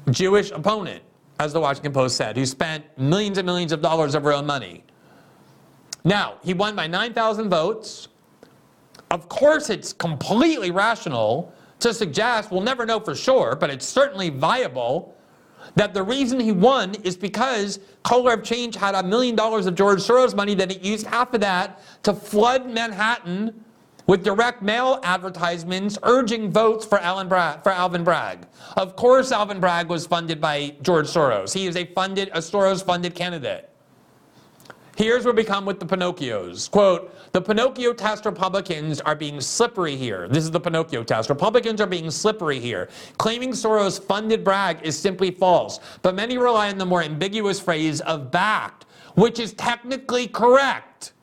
Jewish opponent, as the Washington Post said, who spent millions and millions of dollars of her own money. Now, he won by 9,000 votes. Of course, it's completely rational to suggest, we'll never know for sure, but it's certainly viable, that the reason he won is because Color of Change had a million dollars of George Soros money that he used half of that to flood Manhattan with direct mail advertisements urging votes for, for Alvin Bragg. Of course, Alvin Bragg was funded by George Soros. He is a funded, a Soros-funded candidate. Here's where we come with the Pinocchios. Quote, the Pinocchio test Republicans are being slippery here. This is the Pinocchio test. Republicans are being slippery here. Claiming Soros funded Bragg is simply false, but many rely on the more ambiguous phrase of backed, which is technically correct.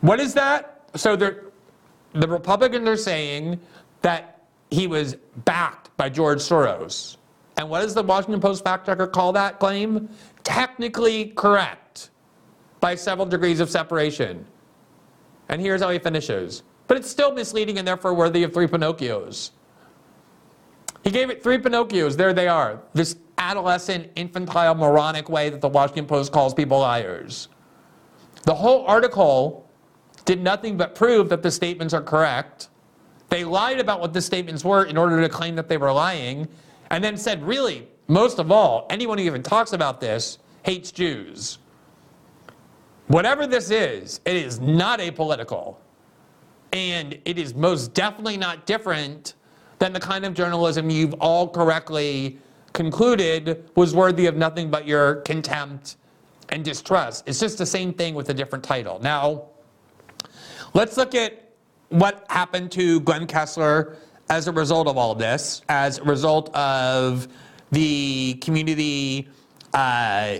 What is that? So the Republicans are saying that he was backed by George Soros. And what does the Washington Post fact checker call that claim? Technically correct by several degrees of separation. And here's how he finishes. But it's still misleading and therefore worthy of three Pinocchios. He gave it three Pinocchios. There they are. This adolescent, infantile, moronic way that the Washington Post calls people liars. The whole article did nothing but prove that the statements are correct. They lied about what the statements were in order to claim that they were lying, and then said, really, most of all, anyone who even talks about this hates Jews. Whatever this is, it is not apolitical. And it is most definitely not different than the kind of journalism you've all correctly concluded was worthy of nothing but your contempt and distrust. It's just the same thing with a different title. Now, let's look at what happened to Glenn Kessler as a result of all this, as a result of the community uh,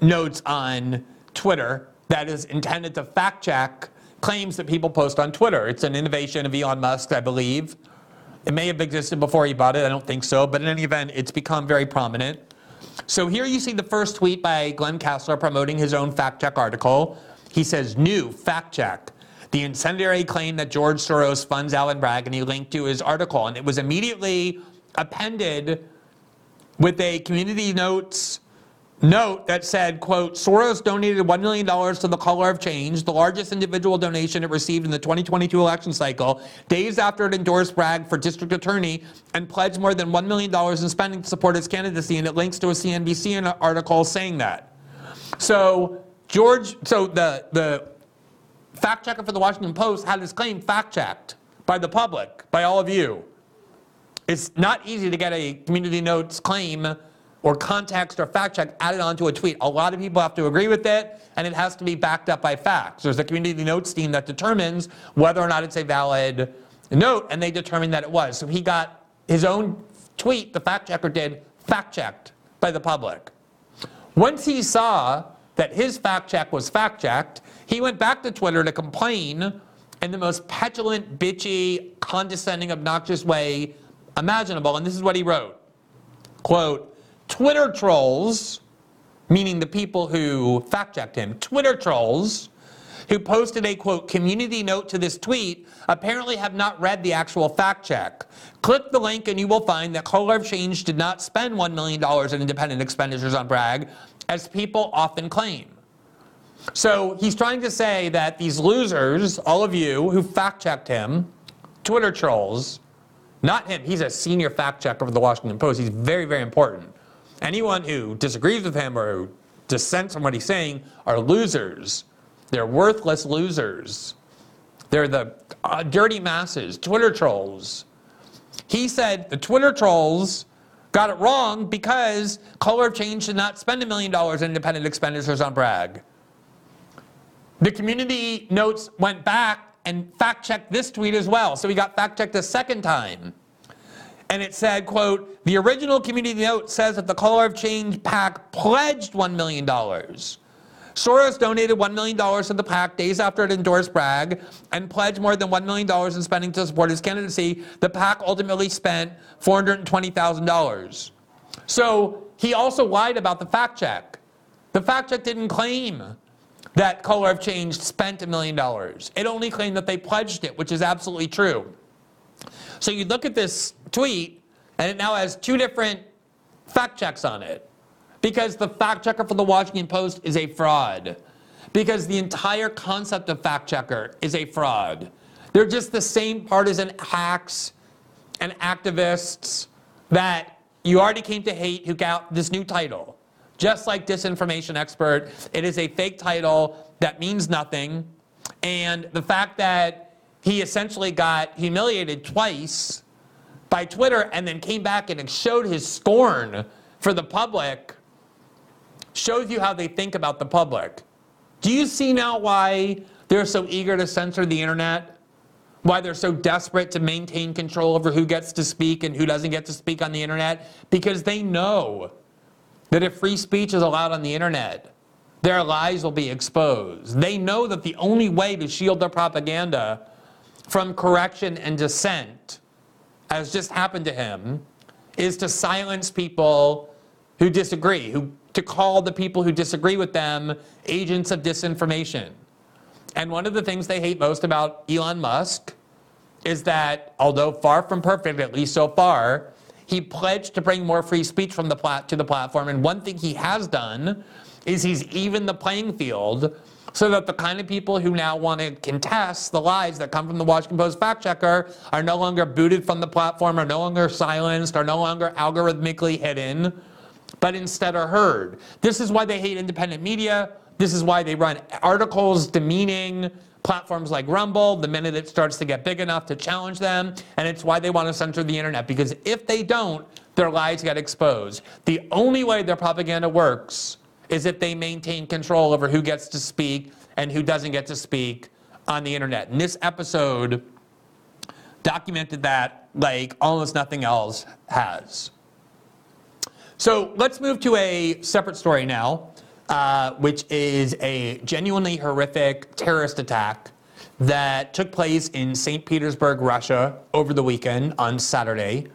notes on Twitter that is intended to fact check claims that people post on Twitter. It's an innovation of Elon Musk, I believe. It may have existed before he bought it, I don't think so, but in any event, it's become very prominent. So here you see the first tweet by Glenn Kessler promoting his own fact check article. He says, New fact check. The incendiary claim that George Soros funds Alvin Bragg, and he linked to his article. And it was immediately appended with a community notes note that said, quote, Soros donated $1 million to the Color of Change, the largest individual donation it received in the 2022 election cycle, days after it endorsed Bragg for district attorney and pledged more than $1 million in spending to support his candidacy. And it links to a CNBC article saying that. So George, so the, the fact checker for the Washington Post had his claim fact checked by the public, by all of you. It's not easy to get a community notes claim or context or fact check added onto a tweet. A lot of people have to agree with it, and it has to be backed up by facts. There's a community notes team that determines whether or not it's a valid note, and they determined that it was. So he got his own tweet, the fact checker did, fact checked by the public. Once he saw that his fact check was fact checked, he went back to Twitter to complain in the most petulant, bitchy, condescending, obnoxious way imaginable. And this is what he wrote. Quote, Twitter trolls, meaning the people who fact checked him, Twitter trolls who posted a quote community note to this tweet apparently have not read the actual fact check. Click the link and you will find that Color of Change did not spend $1 million in independent expenditures on Bragg, as people often claim. So he's trying to say that these losers, all of you who fact checked him, Twitter trolls, not him, he's a senior fact checker for the Washington Post, he's very, very important. Anyone who disagrees with him or who dissents from what he's saying are losers. They're worthless losers. They're the uh, dirty masses, Twitter trolls. He said the Twitter trolls got it wrong because Color of Change did not spend a million dollars in independent expenditures on Bragg. The community notes went back and fact checked this tweet as well. So we got fact checked a second time. And it said, quote, the original community note says that the Color of Change PAC pledged $1 million. Soros donated $1 million to the PAC days after it endorsed Bragg and pledged more than $1 million in spending to support his candidacy. The PAC ultimately spent $420,000. So he also lied about the fact check. The fact check didn't claim that Color of Change spent a million dollars. It only claimed that they pledged it, which is absolutely true. So you look at this tweet, and it now has two different fact checks on it. Because the fact checker for the Washington Post is a fraud. Because the entire concept of fact checker is a fraud. They're just the same partisan hacks and activists that you already came to hate who got this new title. Just like disinformation expert, it is a fake title that means nothing. And the fact that he essentially got humiliated twice by Twitter and then came back and showed his scorn for the public shows you how they think about the public. Do you see now why they're so eager to censor the internet? Why they're so desperate to maintain control over who gets to speak and who doesn't get to speak on the internet? Because they know that if free speech is allowed on the internet, their lies will be exposed. They know that the only way to shield their propaganda from correction and dissent, as just happened to him, is to silence people who disagree, who to call the people who disagree with them agents of disinformation. And one of the things they hate most about Elon Musk is that, although far from perfect, at least so far, he pledged to bring more free speech from the plat- to the platform. And one thing he has done is he's evened the playing field so that the kind of people who now want to contest the lies that come from the Washington Post fact checker are no longer booted from the platform, are no longer silenced, are no longer algorithmically hidden but instead are heard. This is why they hate independent media. This is why they run articles demeaning platforms like Rumble the minute it starts to get big enough to challenge them. And it's why they want to censor the internet, because if they don't, their lies get exposed. The only way their propaganda works is if they maintain control over who gets to speak and who doesn't get to speak on the internet. And this episode documented that like almost nothing else has. So let's move to a separate story now, uh, which is a genuinely horrific terrorist attack that took place in St. Petersburg, Russia, over the weekend on Saturday.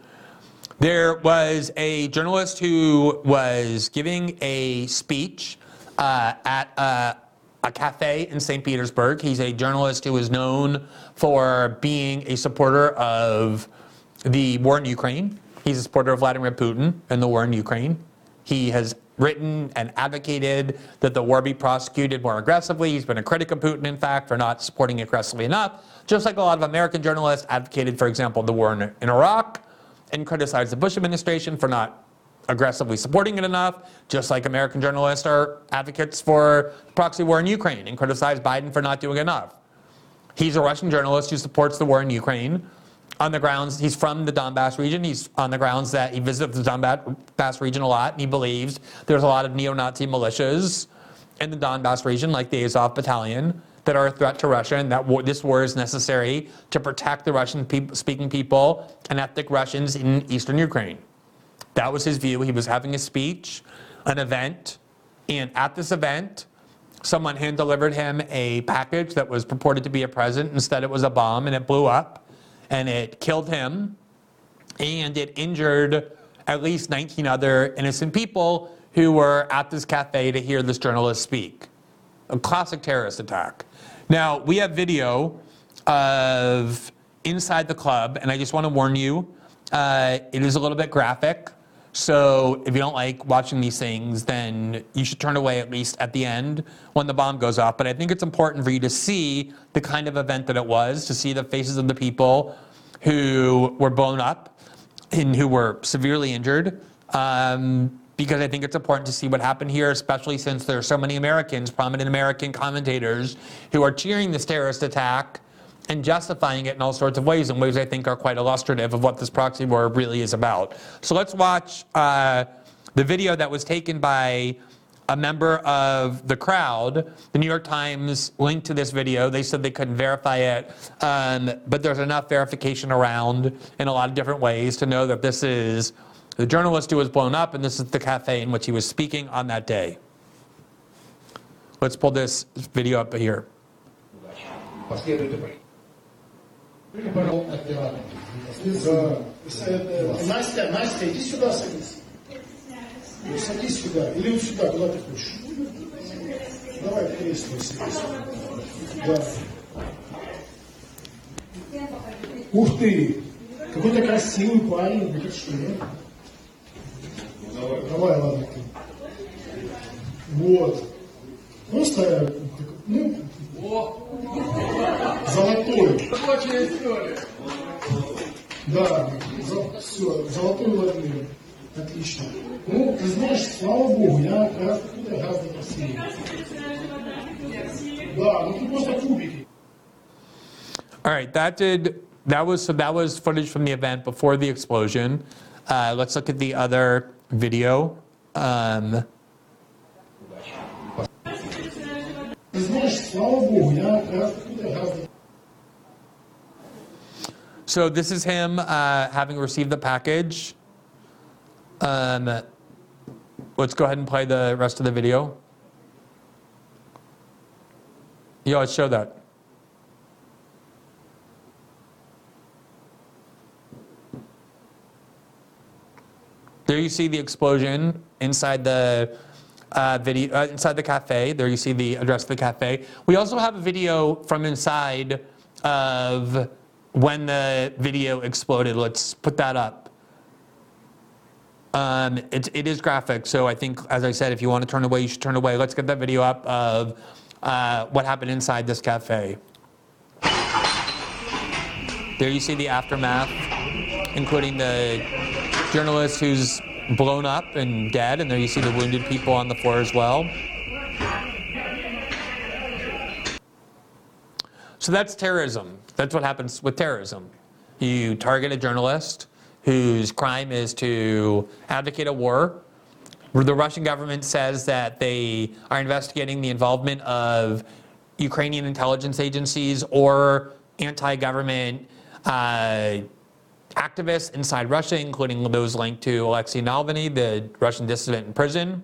There was a journalist who was giving a speech uh, at a, a cafe in St. Petersburg. He's a journalist who is known for being a supporter of the war in Ukraine. He's a supporter of Vladimir Putin and the war in Ukraine. He has written and advocated that the war be prosecuted more aggressively. He's been a critic of Putin, in fact, for not supporting it aggressively enough, just like a lot of American journalists advocated, for example, the war in, in Iraq and criticized the Bush administration for not aggressively supporting it enough, just like American journalists are advocates for the proxy war in Ukraine and criticize Biden for not doing enough. He's a Russian journalist who supports the war in Ukraine on the grounds he's from the Donbass region. He's on the grounds that he visits the Donbass region a lot, and he believes there's a lot of neo-Nazi militias in the Donbass region, like the Azov Battalion, that are a threat to Russia, and that war, this war is necessary to protect the Russian-speaking people and ethnic Russians in eastern Ukraine. That was his view. He was having a speech, an event, and at this event, someone hand delivered him a package that was purported to be a present. Instead, it was a bomb, and it blew up and it killed him and it injured at least 19 other innocent people who were at this cafe to hear this journalist speak. A classic terrorist attack. Now, we have video of inside the club, and I just want to warn you, uh, it is a little bit graphic. So if you don't like watching these things, then you should turn away at least at the end when the bomb goes off. But I think it's important for you to see the kind of event that it was, to see the faces of the people who were blown up and who were severely injured. Um, because I think it's important to see what happened here, especially since there are so many Americans, prominent American commentators, who are cheering this terrorist attack and justifying it in all sorts of ways, in ways I think are quite illustrative of what this proxy war really is about. So let's watch uh, the video that was taken by a member of the crowd. The New York Times linked to this video. They said they couldn't verify it, um, but there's enough verification around in a lot of different ways to know that this is the journalist who was blown up, and this is the cafe in which he was speaking on that day. Let's pull this video up here. Настя, Настя, иди сюда садись. Ну, садись сюда. Или вот сюда, куда ты хочешь. Давай в кресло садись. Да. Ух ты! Какой-то красивый парень. Ну, что, нет? Давай. Давай, ладно. Вот. Просто, ну, золотой. Рабочая история. Да, за, все, золотой Владимир. Отлично. Ну, ты знаешь, слава богу, я гораздо, гораздо красивее. Да, ну ты просто кубики. All right, that did that was so that was footage from the event before the explosion. Uh, let's look at the other video. Um, So this is him uh, having received the package. Um, let's go ahead and play the rest of the video. Yeah, let's show that. There you see the explosion inside the uh, video uh, inside the cafe. There you see the address of the cafe. We also have a video from inside of when the video exploded. Let's put that up. Um, it, it is graphic, so I think, as I said, if you want to turn away, you should turn away. Let's get that video up of uh, what happened inside this cafe. There you see the aftermath, including the journalist who's blown up and dead, and there you see the wounded people on the floor as well. So that's terrorism. That's what happens with terrorism. You target a journalist whose crime is to advocate a war. The Russian government says that they are investigating the involvement of Ukrainian intelligence agencies or anti government uh, activists inside Russia, including those linked to Alexei Navalny, the Russian dissident in prison.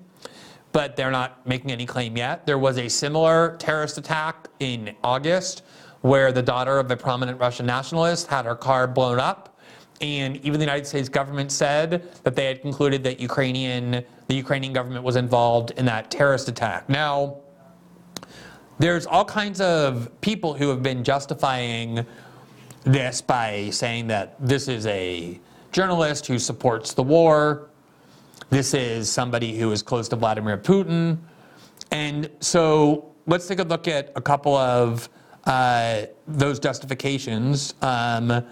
But they're not making any claim yet. There was a similar terrorist attack in August where the daughter of a prominent Russian nationalist had her car blown up. And even the United States government said that they had concluded that Ukrainian, the Ukrainian government was involved in that terrorist attack. Now, there's all kinds of people who have been justifying this by saying that this is a journalist who supports the war. This is somebody who is close to Vladimir Putin. And so let's take a look at a couple of uh, those justifications. Um,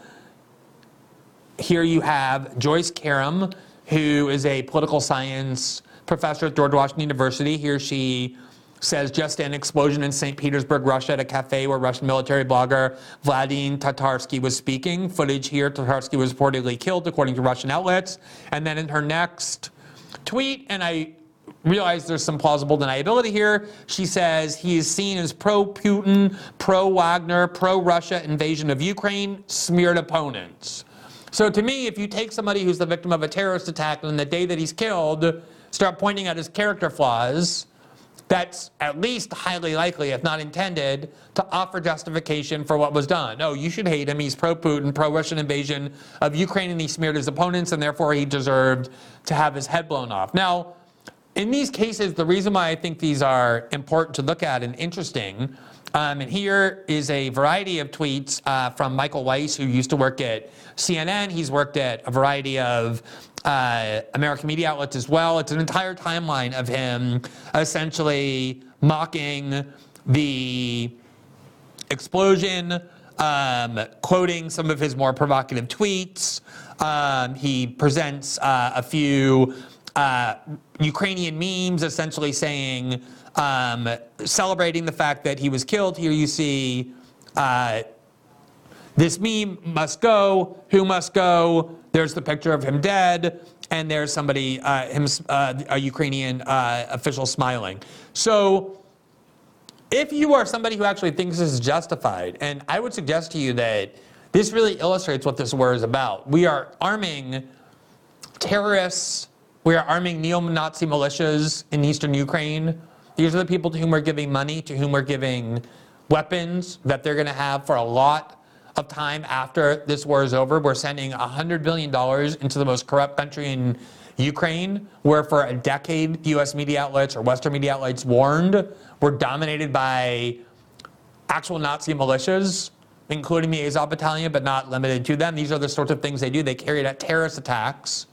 here you have Joyce Karam, who is a political science professor at George Washington University. Here she says just an explosion in St. Petersburg, Russia, at a cafe where Russian military blogger Vladimir Tatarsky was speaking. Footage here, Tatarsky was reportedly killed, according to Russian outlets. And then in her next tweet, and I realize there's some plausible deniability here. She says he is seen as pro Putin, pro Wagner, pro Russia invasion of Ukraine, smeared opponents. So to me, if you take somebody who's the victim of a terrorist attack and the day that he's killed, start pointing out his character flaws, that's at least highly likely, if not intended, to offer justification for what was done. Oh, you should hate him. He's pro Putin, pro Russian invasion of Ukraine, and he smeared his opponents, and therefore he deserved to have his head blown off. Now, in these cases, the reason why I think these are important to look at and interesting, um, and here is a variety of tweets uh, from Michael Weiss, who used to work at CNN. He's worked at a variety of uh, American media outlets as well. It's an entire timeline of him essentially mocking the explosion, um, quoting some of his more provocative tweets. Um, he presents uh, a few uh, Ukrainian memes essentially saying, um, celebrating the fact that he was killed. Here you see uh, this meme must go. Who must go? There's the picture of him dead, and there's somebody, uh, him, uh, a Ukrainian uh, official smiling. So, if you are somebody who actually thinks this is justified, and I would suggest to you that this really illustrates what this war is about. We are arming terrorists. We are arming neo-Nazi militias in eastern Ukraine. These are the people to whom we're giving money, to whom we're giving weapons that they're going to have for a lot of time after this war is over. We're sending $100 billion into the most corrupt country in Ukraine, where for a decade, US media outlets or Western media outlets warned we're dominated by actual Nazi militias, including the Azov Battalion, but not limited to them. These are the sorts of things they do. They carried out terrorist attacks.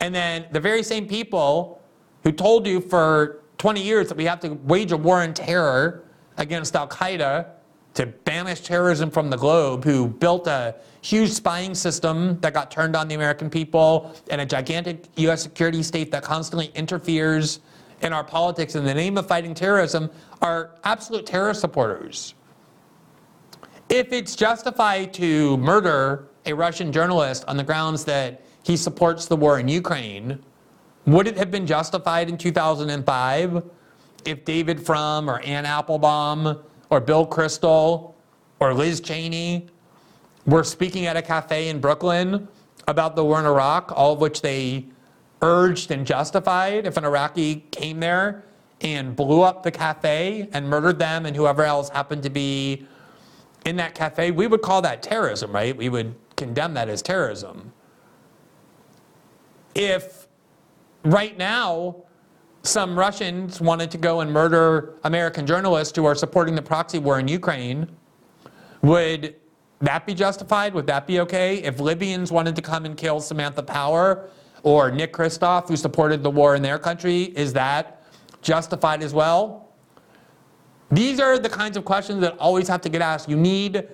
And then the very same people who told you for 20 years that we have to wage a war on terror against Al Qaeda to banish terrorism from the globe, who built a huge spying system that got turned on the American people, and a gigantic US security state that constantly interferes in our politics in the name of fighting terrorism, are absolute terrorist supporters. If it's justified to murder a Russian journalist on the grounds that he supports the war in Ukraine, would it have been justified in 2005 if David Frum or Anne Applebaum or Bill Kristol or Liz Cheney were speaking at a cafe in Brooklyn about the war in Iraq, all of which they urged and justified if an Iraqi came there and blew up the cafe and murdered them and whoever else happened to be in that cafe, we would call that terrorism, right? We would condemn that as terrorism. If right now some Russians wanted to go and murder American journalists who are supporting the proxy war in Ukraine, would that be justified? Would that be okay? If Libyans wanted to come and kill Samantha Power or Nick Kristof, who supported the war in their country, is that justified as well? These are the kinds of questions that always have to get asked. You need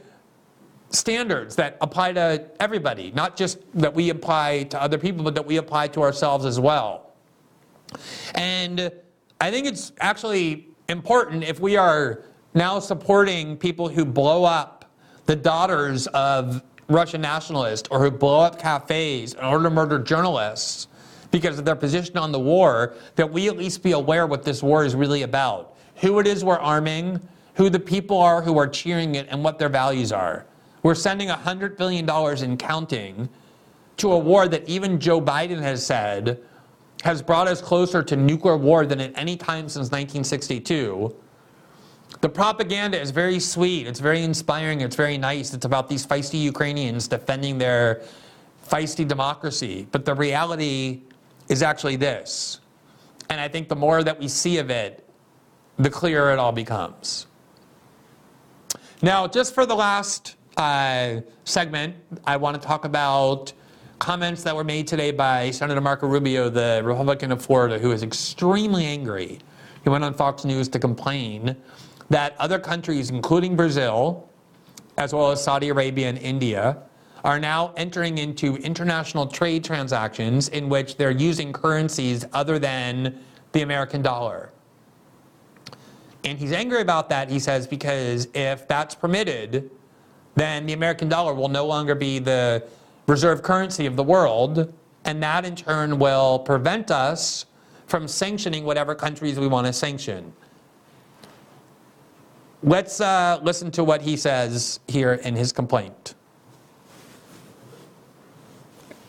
standards that apply to everybody, not just that we apply to other people, but that we apply to ourselves as well. And I think it's actually important if we are now supporting people who blow up the daughters of Russian nationalists or who blow up cafes in order to murder journalists because of their position on the war, that we at least be aware what this war is really about, who it is we're arming, who the people are who are cheering it, and what their values are. We're sending $100 billion in counting to a war that even Joe Biden has said has brought us closer to nuclear war than at any time since 1962. The propaganda is very sweet, it's very inspiring, it's very nice. It's about these feisty Ukrainians defending their feisty democracy. But the reality is actually this. And I think the more that we see of it, the clearer it all becomes. Now, just for the last uh, segment, I want to talk about comments that were made today by Senator Marco Rubio, the Republican of Florida, who is extremely angry. He went on Fox News to complain that other countries, including Brazil, as well as Saudi Arabia and India, are now entering into international trade transactions in which they're using currencies other than the American dollar. And he's angry about that, he says, because if that's permitted, then the American dollar will no longer be the reserve currency of the world, and that in turn will prevent us from sanctioning whatever countries we want to sanction. Let's uh, listen to what he says here in his complaint.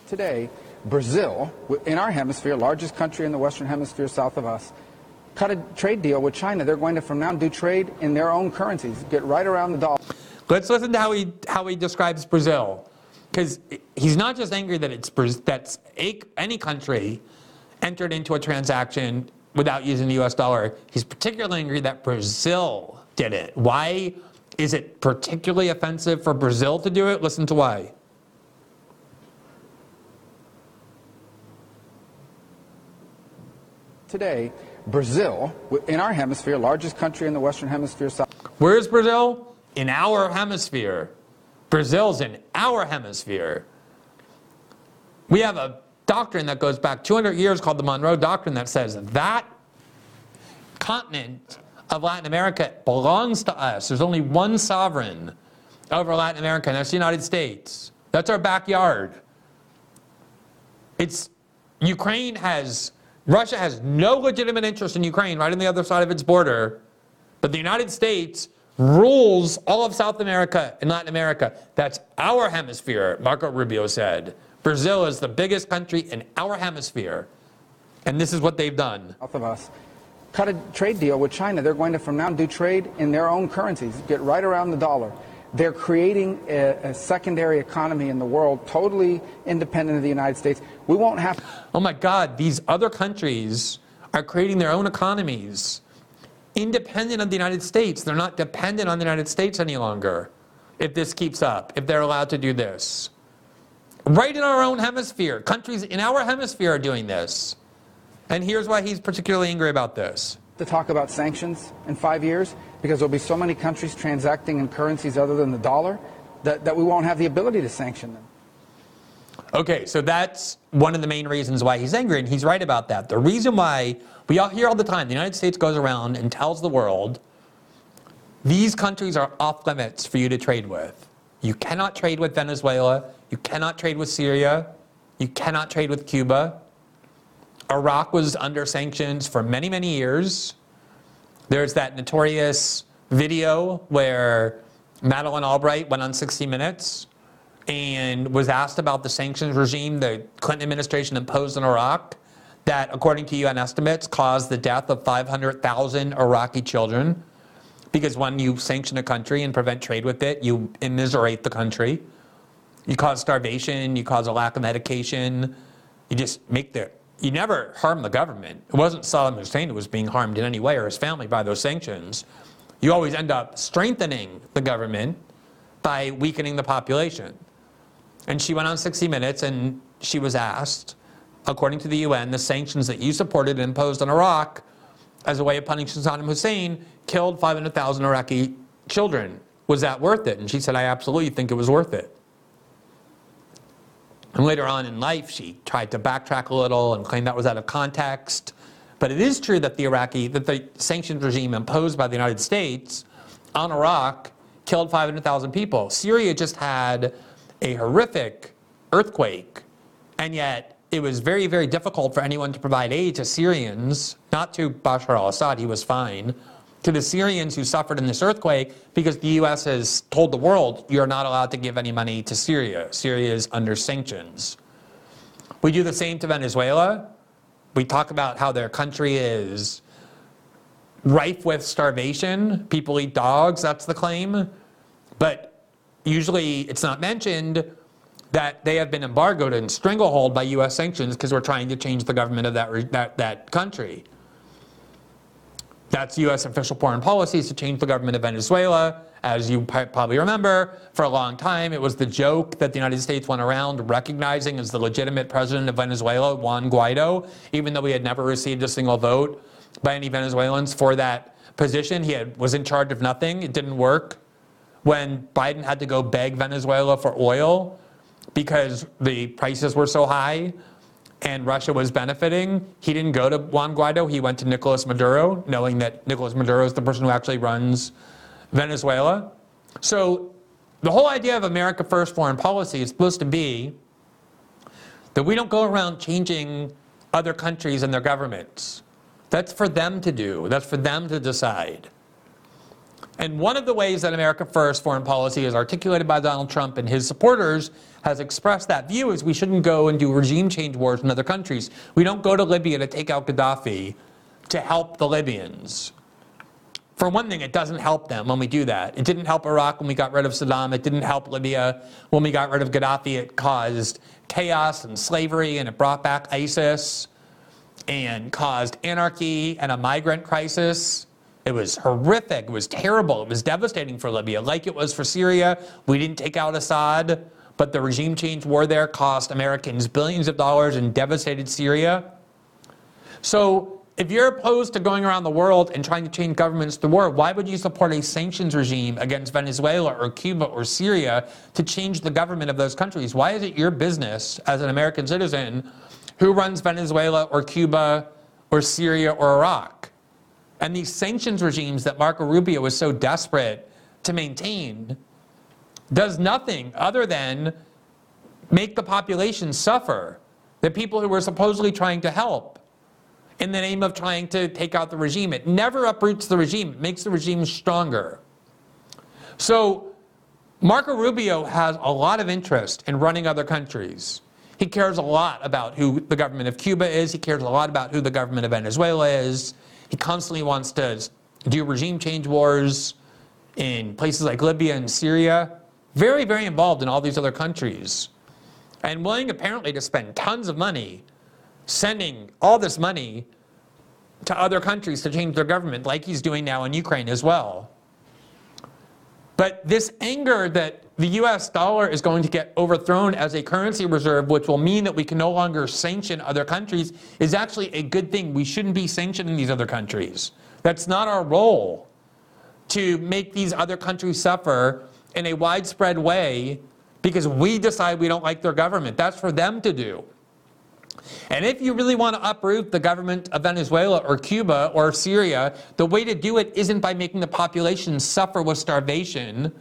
Today, Brazil, in our hemisphere, largest country in the Western Hemisphere south of us, cut a trade deal with China. They're going to from now on do trade in their own currencies, get right around the dollar. Let's listen to how he, how he describes Brazil because he's not just angry that it's that's any country entered into a transaction without using the U.S. dollar. He's particularly angry that Brazil did it. Why is it particularly offensive for Brazil to do it? Listen to why. Today, Brazil, in our hemisphere, largest country in the Western Hemisphere. Where is Brazil? In our hemisphere. Brazil's in our hemisphere. We have a doctrine that goes back 200 years called the Monroe Doctrine that says that continent of Latin America belongs to us. There's only one sovereign over Latin America, and that's the United States. That's our backyard. It's Ukraine has Russia has no legitimate interest in Ukraine right on the other side of its border, but the United States rules all of South America and Latin America. That's our hemisphere, Marco Rubio said. Brazil is the biggest country in our hemisphere. And this is what they've done. South of us cut a trade deal with China. They're going to from now on do trade in their own currencies, get right around the dollar. They're creating a, a, secondary economy in the world, totally independent of the United States. We won't have. Oh my God, these other countries are creating their own economies, independent of the United States. They're not dependent on the United States any longer if this keeps up, if they're allowed to do this. Right in our own hemisphere, countries in our hemisphere are doing this. And here's why he's particularly angry about this. To talk about sanctions in five years, because there'll be so many countries transacting in currencies other than the dollar that, that we won't have the ability to sanction them. Okay, so that's one of the main reasons why he's angry, and he's right about that. The reason why we all hear all the time the United States goes around and tells the world these countries are off limits for you to trade with. You cannot trade with Venezuela, you cannot trade with Syria, you cannot trade with Cuba. Iraq was under sanctions for many, many years. There's that notorious video where Madeleine Albright went on 60 Minutes and was asked about the sanctions regime the Clinton administration imposed on Iraq that, according to UN estimates, caused the death of 500,000 Iraqi children. Because when you sanction a country and prevent trade with it, you immiserate the country. You cause starvation, you cause a lack of medication, you just make the you never harm the government. It wasn't Saddam Hussein who was being harmed in any way or his family by those sanctions. You always end up strengthening the government by weakening the population. And she went on 60 Minutes and she was asked, according to the UN, the sanctions that you supported and imposed on Iraq as a way of punishing Saddam Hussein killed 500,000 Iraqi children. Was that worth it? And she said, I absolutely think it was worth it. And later on in life, she tried to backtrack a little and claim that was out of context. But it is true that the Iraqi, that the sanctions regime imposed by the United States on Iraq killed 500,000 people. Syria just had a horrific earthquake, and yet it was very, very difficult for anyone to provide aid to Syrians, not to Bashar al Assad, he was fine, to the Syrians who suffered in this earthquake because the U.S. has told the world you're not allowed to give any money to Syria. Syria is under sanctions. We do the same to Venezuela. We talk about how their country is rife with starvation. People eat dogs, that's the claim. But usually it's not mentioned that they have been embargoed and stranglehold by U.S. sanctions because we're trying to change the government of that, that, that country. That's U.S. official foreign policies to change the government of Venezuela. As you probably remember, for a long time, it was the joke that the United States went around recognizing as the legitimate president of Venezuela, Juan Guaido, even though he had never received a single vote by any Venezuelans for that position. He had, was in charge of nothing. It didn't work. When Biden had to go beg Venezuela for oil because the prices were so high, and Russia was benefiting, he didn't go to Juan Guaido. He went to Nicolas Maduro, knowing that Nicolas Maduro is the person who actually runs Venezuela. So the whole idea of America First foreign policy is supposed to be that we don't go around changing other countries and their governments. That's for them to do, that's for them to decide. And one of the ways that America First foreign policy is articulated by Donald Trump and his supporters has expressed that view is we shouldn't go and do regime change wars in other countries. We don't go to Libya to take out Gaddafi to help the Libyans. For one thing, it doesn't help them when we do that. It didn't help Iraq when we got rid of Saddam. It didn't help Libya when we got rid of Gaddafi. It caused chaos and slavery, and it brought back ISIS and caused anarchy and a migrant crisis. It was horrific. It was terrible. It was devastating for Libya, like it was for Syria. We didn't take out Assad, but the regime change war there cost Americans billions of dollars and devastated Syria. So, if you're opposed to going around the world and trying to change governments through war, why would you support a sanctions regime against Venezuela or Cuba or Syria to change the government of those countries? Why is it your business as an American citizen who runs Venezuela or Cuba or Syria or Iraq? And these sanctions regimes that Marco Rubio was so desperate to maintain does nothing other than make the population suffer. The people who were supposedly trying to help in the name of trying to take out the regime. It never uproots the regime, it makes the regime stronger. So, Marco Rubio has a lot of interest in running other countries. He cares a lot about who the government of Cuba is. He cares a lot about who the government of Venezuela is. He constantly wants to do regime change wars in places like Libya and Syria. Very, very involved in all these other countries. And willing apparently to spend tons of money sending all this money to other countries to change their government, like he's doing now in Ukraine as well. But this anger that the US dollar is going to get overthrown as a currency reserve, which will mean that we can no longer sanction other countries, is actually a good thing. We shouldn't be sanctioning these other countries. That's not our role to make these other countries suffer in a widespread way because we decide we don't like their government. That's for them to do. And if you really want to uproot the government of Venezuela or Cuba or Syria, the way to do it isn't by making the population suffer with starvation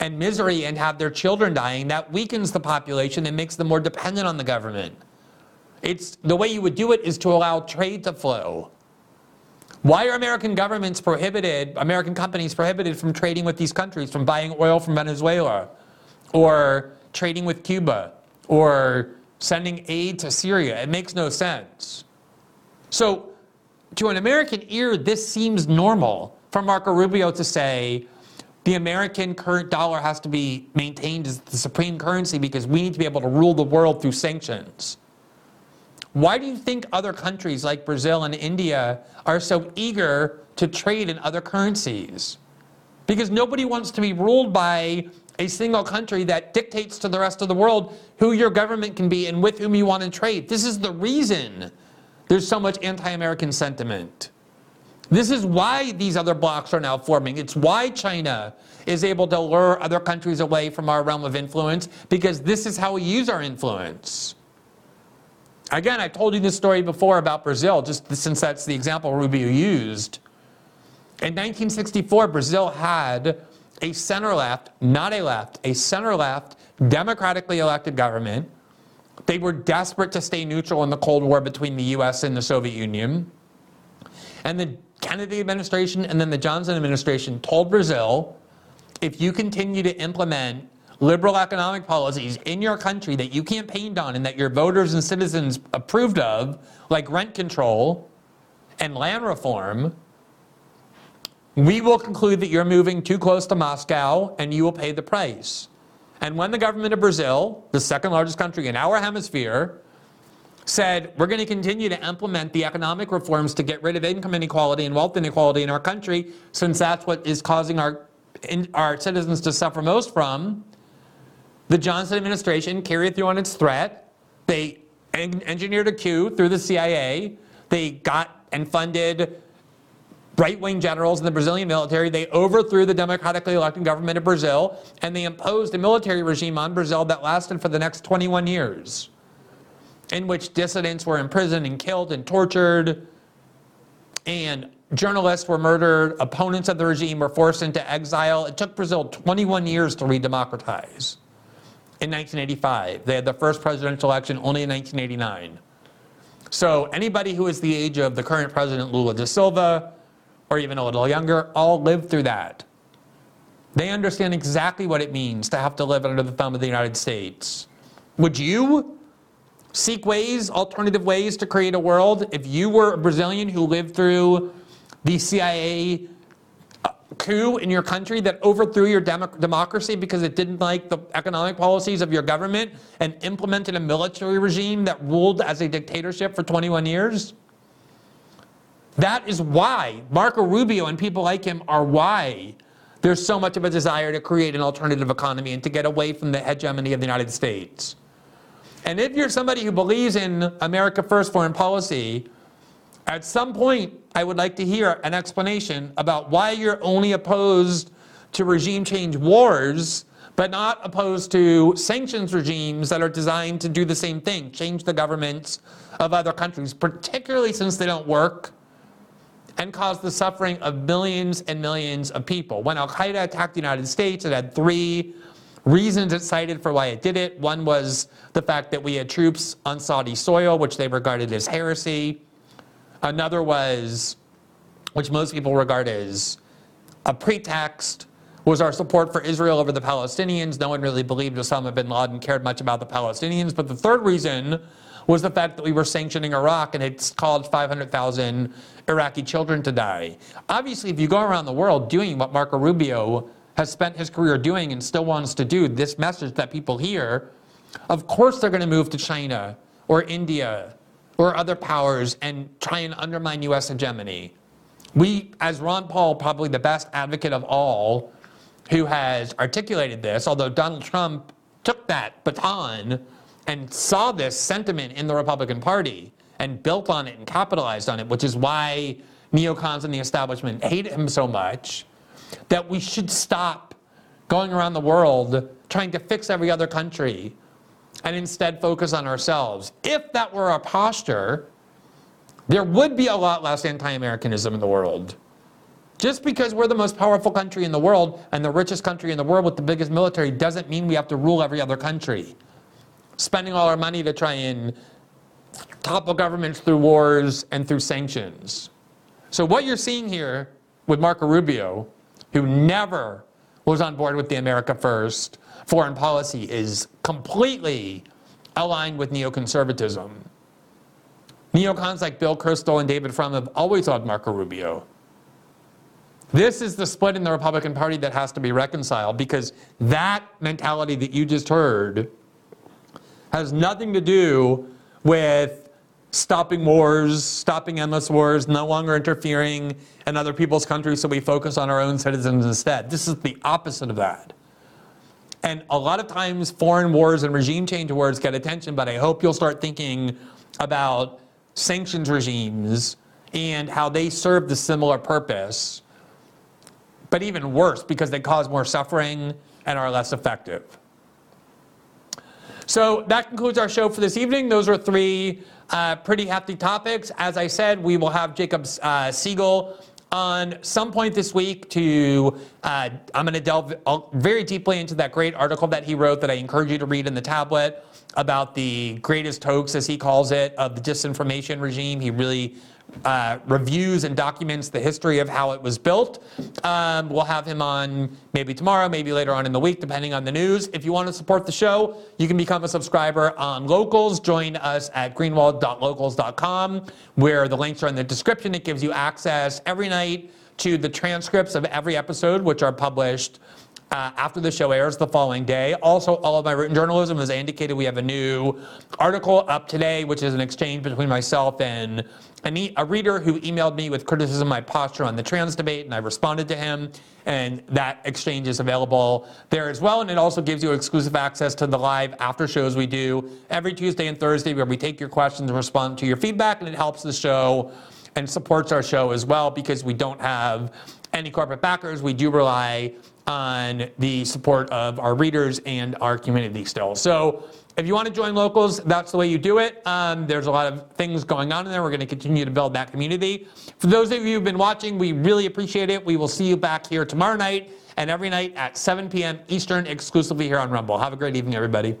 and misery and have their children dying. That weakens the population and makes them more dependent on the government. It's the way you would do it is to allow trade to flow. Why are American governments prohibited, American companies prohibited from trading with these countries, from buying oil from Venezuela, or trading with Cuba, or sending aid to Syria. It makes no sense. So, to an American ear, this seems normal for Marco Rubio to say the American current dollar has to be maintained as the supreme currency because we need to be able to rule the world through sanctions. Why do you think other countries like Brazil and India are so eager to trade in other currencies? Because nobody wants to be ruled by a single country that dictates to the rest of the world who your government can be and with whom you want to trade. This is the reason there's so much anti American sentiment. This is why these other blocs are now forming. It's why China is able to lure other countries away from our realm of influence because this is how we use our influence. Again, I told you this story before about Brazil, just since that's the example Rubio used. In 1964, Brazil had a center left, not a left, a center left, democratically elected government. They were desperate to stay neutral in the Cold War between the US and the Soviet Union. And the Kennedy administration and then the Johnson administration told Brazil if you continue to implement liberal economic policies in your country that you campaigned on and that your voters and citizens approved of, like rent control and land reform, we will conclude that you're moving too close to Moscow and you will pay the price. And when the government of Brazil, the second largest country in our hemisphere, said we're going to continue to implement the economic reforms to get rid of income inequality and wealth inequality in our country, since that's what is causing our, in, our citizens to suffer most from, the Johnson administration carried through on its threat. They en- engineered a coup through the CIA. They got and funded right wing generals in the Brazilian military. They overthrew the democratically elected government of Brazil and they imposed a military regime on Brazil that lasted for the next 21 years, in which dissidents were imprisoned and killed and tortured, and journalists were murdered, opponents of the regime were forced into exile. It took Brazil 21 years to redemocratize. In 1985, they had the first presidential election only in 1989. So anybody who is the age of the current president Lula da Silva, or even a little younger, all lived through that. They understand exactly what it means to have to live under the thumb of the United States. Would you seek ways, alternative ways to create a world if you were a Brazilian who lived through the CIA coup in your country that overthrew your democracy because it didn't like the economic policies of your government and implemented a military regime that ruled as a dictatorship for 21 years? That is why Marco Rubio and people like him are why there's so much of a desire to create an alternative economy and to get away from the hegemony of the United States. And if you're somebody who believes in America First foreign policy, at some point I would like to hear an explanation about why you're only opposed to regime change wars, but not opposed to sanctions regimes that are designed to do the same thing, change the governments of other countries, particularly since they don't work and cause the suffering of millions and millions of people. When Al Qaeda attacked the United States, it had three reasons it cited for why it did it. One was the fact that we had troops on Saudi soil, which they regarded as heresy. Another was, which most people regard as a pretext, was our support for Israel over the Palestinians. No one really believed Osama bin Laden cared much about the Palestinians. But the third reason was the fact that we were sanctioning Iraq and had caused 500,000 Iraqi children to die. Obviously, if you go around the world doing what Marco Rubio has spent his career doing and still wants to do, this message that people hear, of course they're going to move to China or India or other powers and try and undermine US hegemony. We, as Ron Paul, probably the best advocate of all, who has articulated this, although Donald Trump took that baton and saw this sentiment in the Republican Party and built on it and capitalized on it, which is why neocons and the establishment hate him so much, that we should stop going around the world trying to fix every other country and instead focus on ourselves. If that were our posture, there would be a lot less anti Americanism in the world. Just because we're the most powerful country in the world and the richest country in the world with the biggest military doesn't mean we have to rule every other country. Spending all our money to try and topple governments through wars and through sanctions. So, what you're seeing here with Marco Rubio, who never was on board with the America First foreign policy, is completely aligned with neoconservatism. Neocons like Bill Kristol and David Frum have always loved Marco Rubio. This is the split in the Republican Party that has to be reconciled because that mentality that you just heard has nothing to do with stopping wars, stopping endless wars, no longer interfering in other people's countries so we focus on our own citizens instead. This is the opposite of that. And a lot of times foreign wars and regime change wars get attention, but I hope you'll start thinking about sanctions regimes and how they serve the similar purpose, but even worse because they cause more suffering and are less effective. So that concludes our show for this evening. Those are three uh, pretty hefty topics. As I said, we will have Jacob uh, Siegel on some point this week to uh, i'm going to delve uh, very deeply into that great article that he wrote that i encourage you to read in the tablet about the greatest hoax as he calls it of the disinformation regime he really uh, reviews and documents the history of how it was built. Um, we'll have him on maybe tomorrow, maybe later on in the week, depending on the news. If you want to support the show, you can become a subscriber on Locals. Join us at greenwald.locals.com, where the links are in the description. It gives you access every night to the transcripts of every episode, which are published uh, after the show airs the following day. Also, all of my written journalism, as I indicated, we have a new article up today, which is an exchange between myself and a, a reader who emailed me with criticism of my posture on the trans debate, and I responded to him. And that exchange is available there as well. And it also gives you exclusive access to the live after shows we do every Tuesday and Thursday, where we take your questions and respond to your feedback, and it helps the show and supports our show as well because we don't have any corporate backers. We do rely on the support of our readers and our community still. So if you want to join locals, that's the way you do it. Um, there's a lot of things going on in there. We're going to continue to build that community. For those of you who've been watching, we really appreciate it. We will see you back here tomorrow night and every night at 7 p.m. Eastern exclusively here on Rumble. Have a great evening, everybody.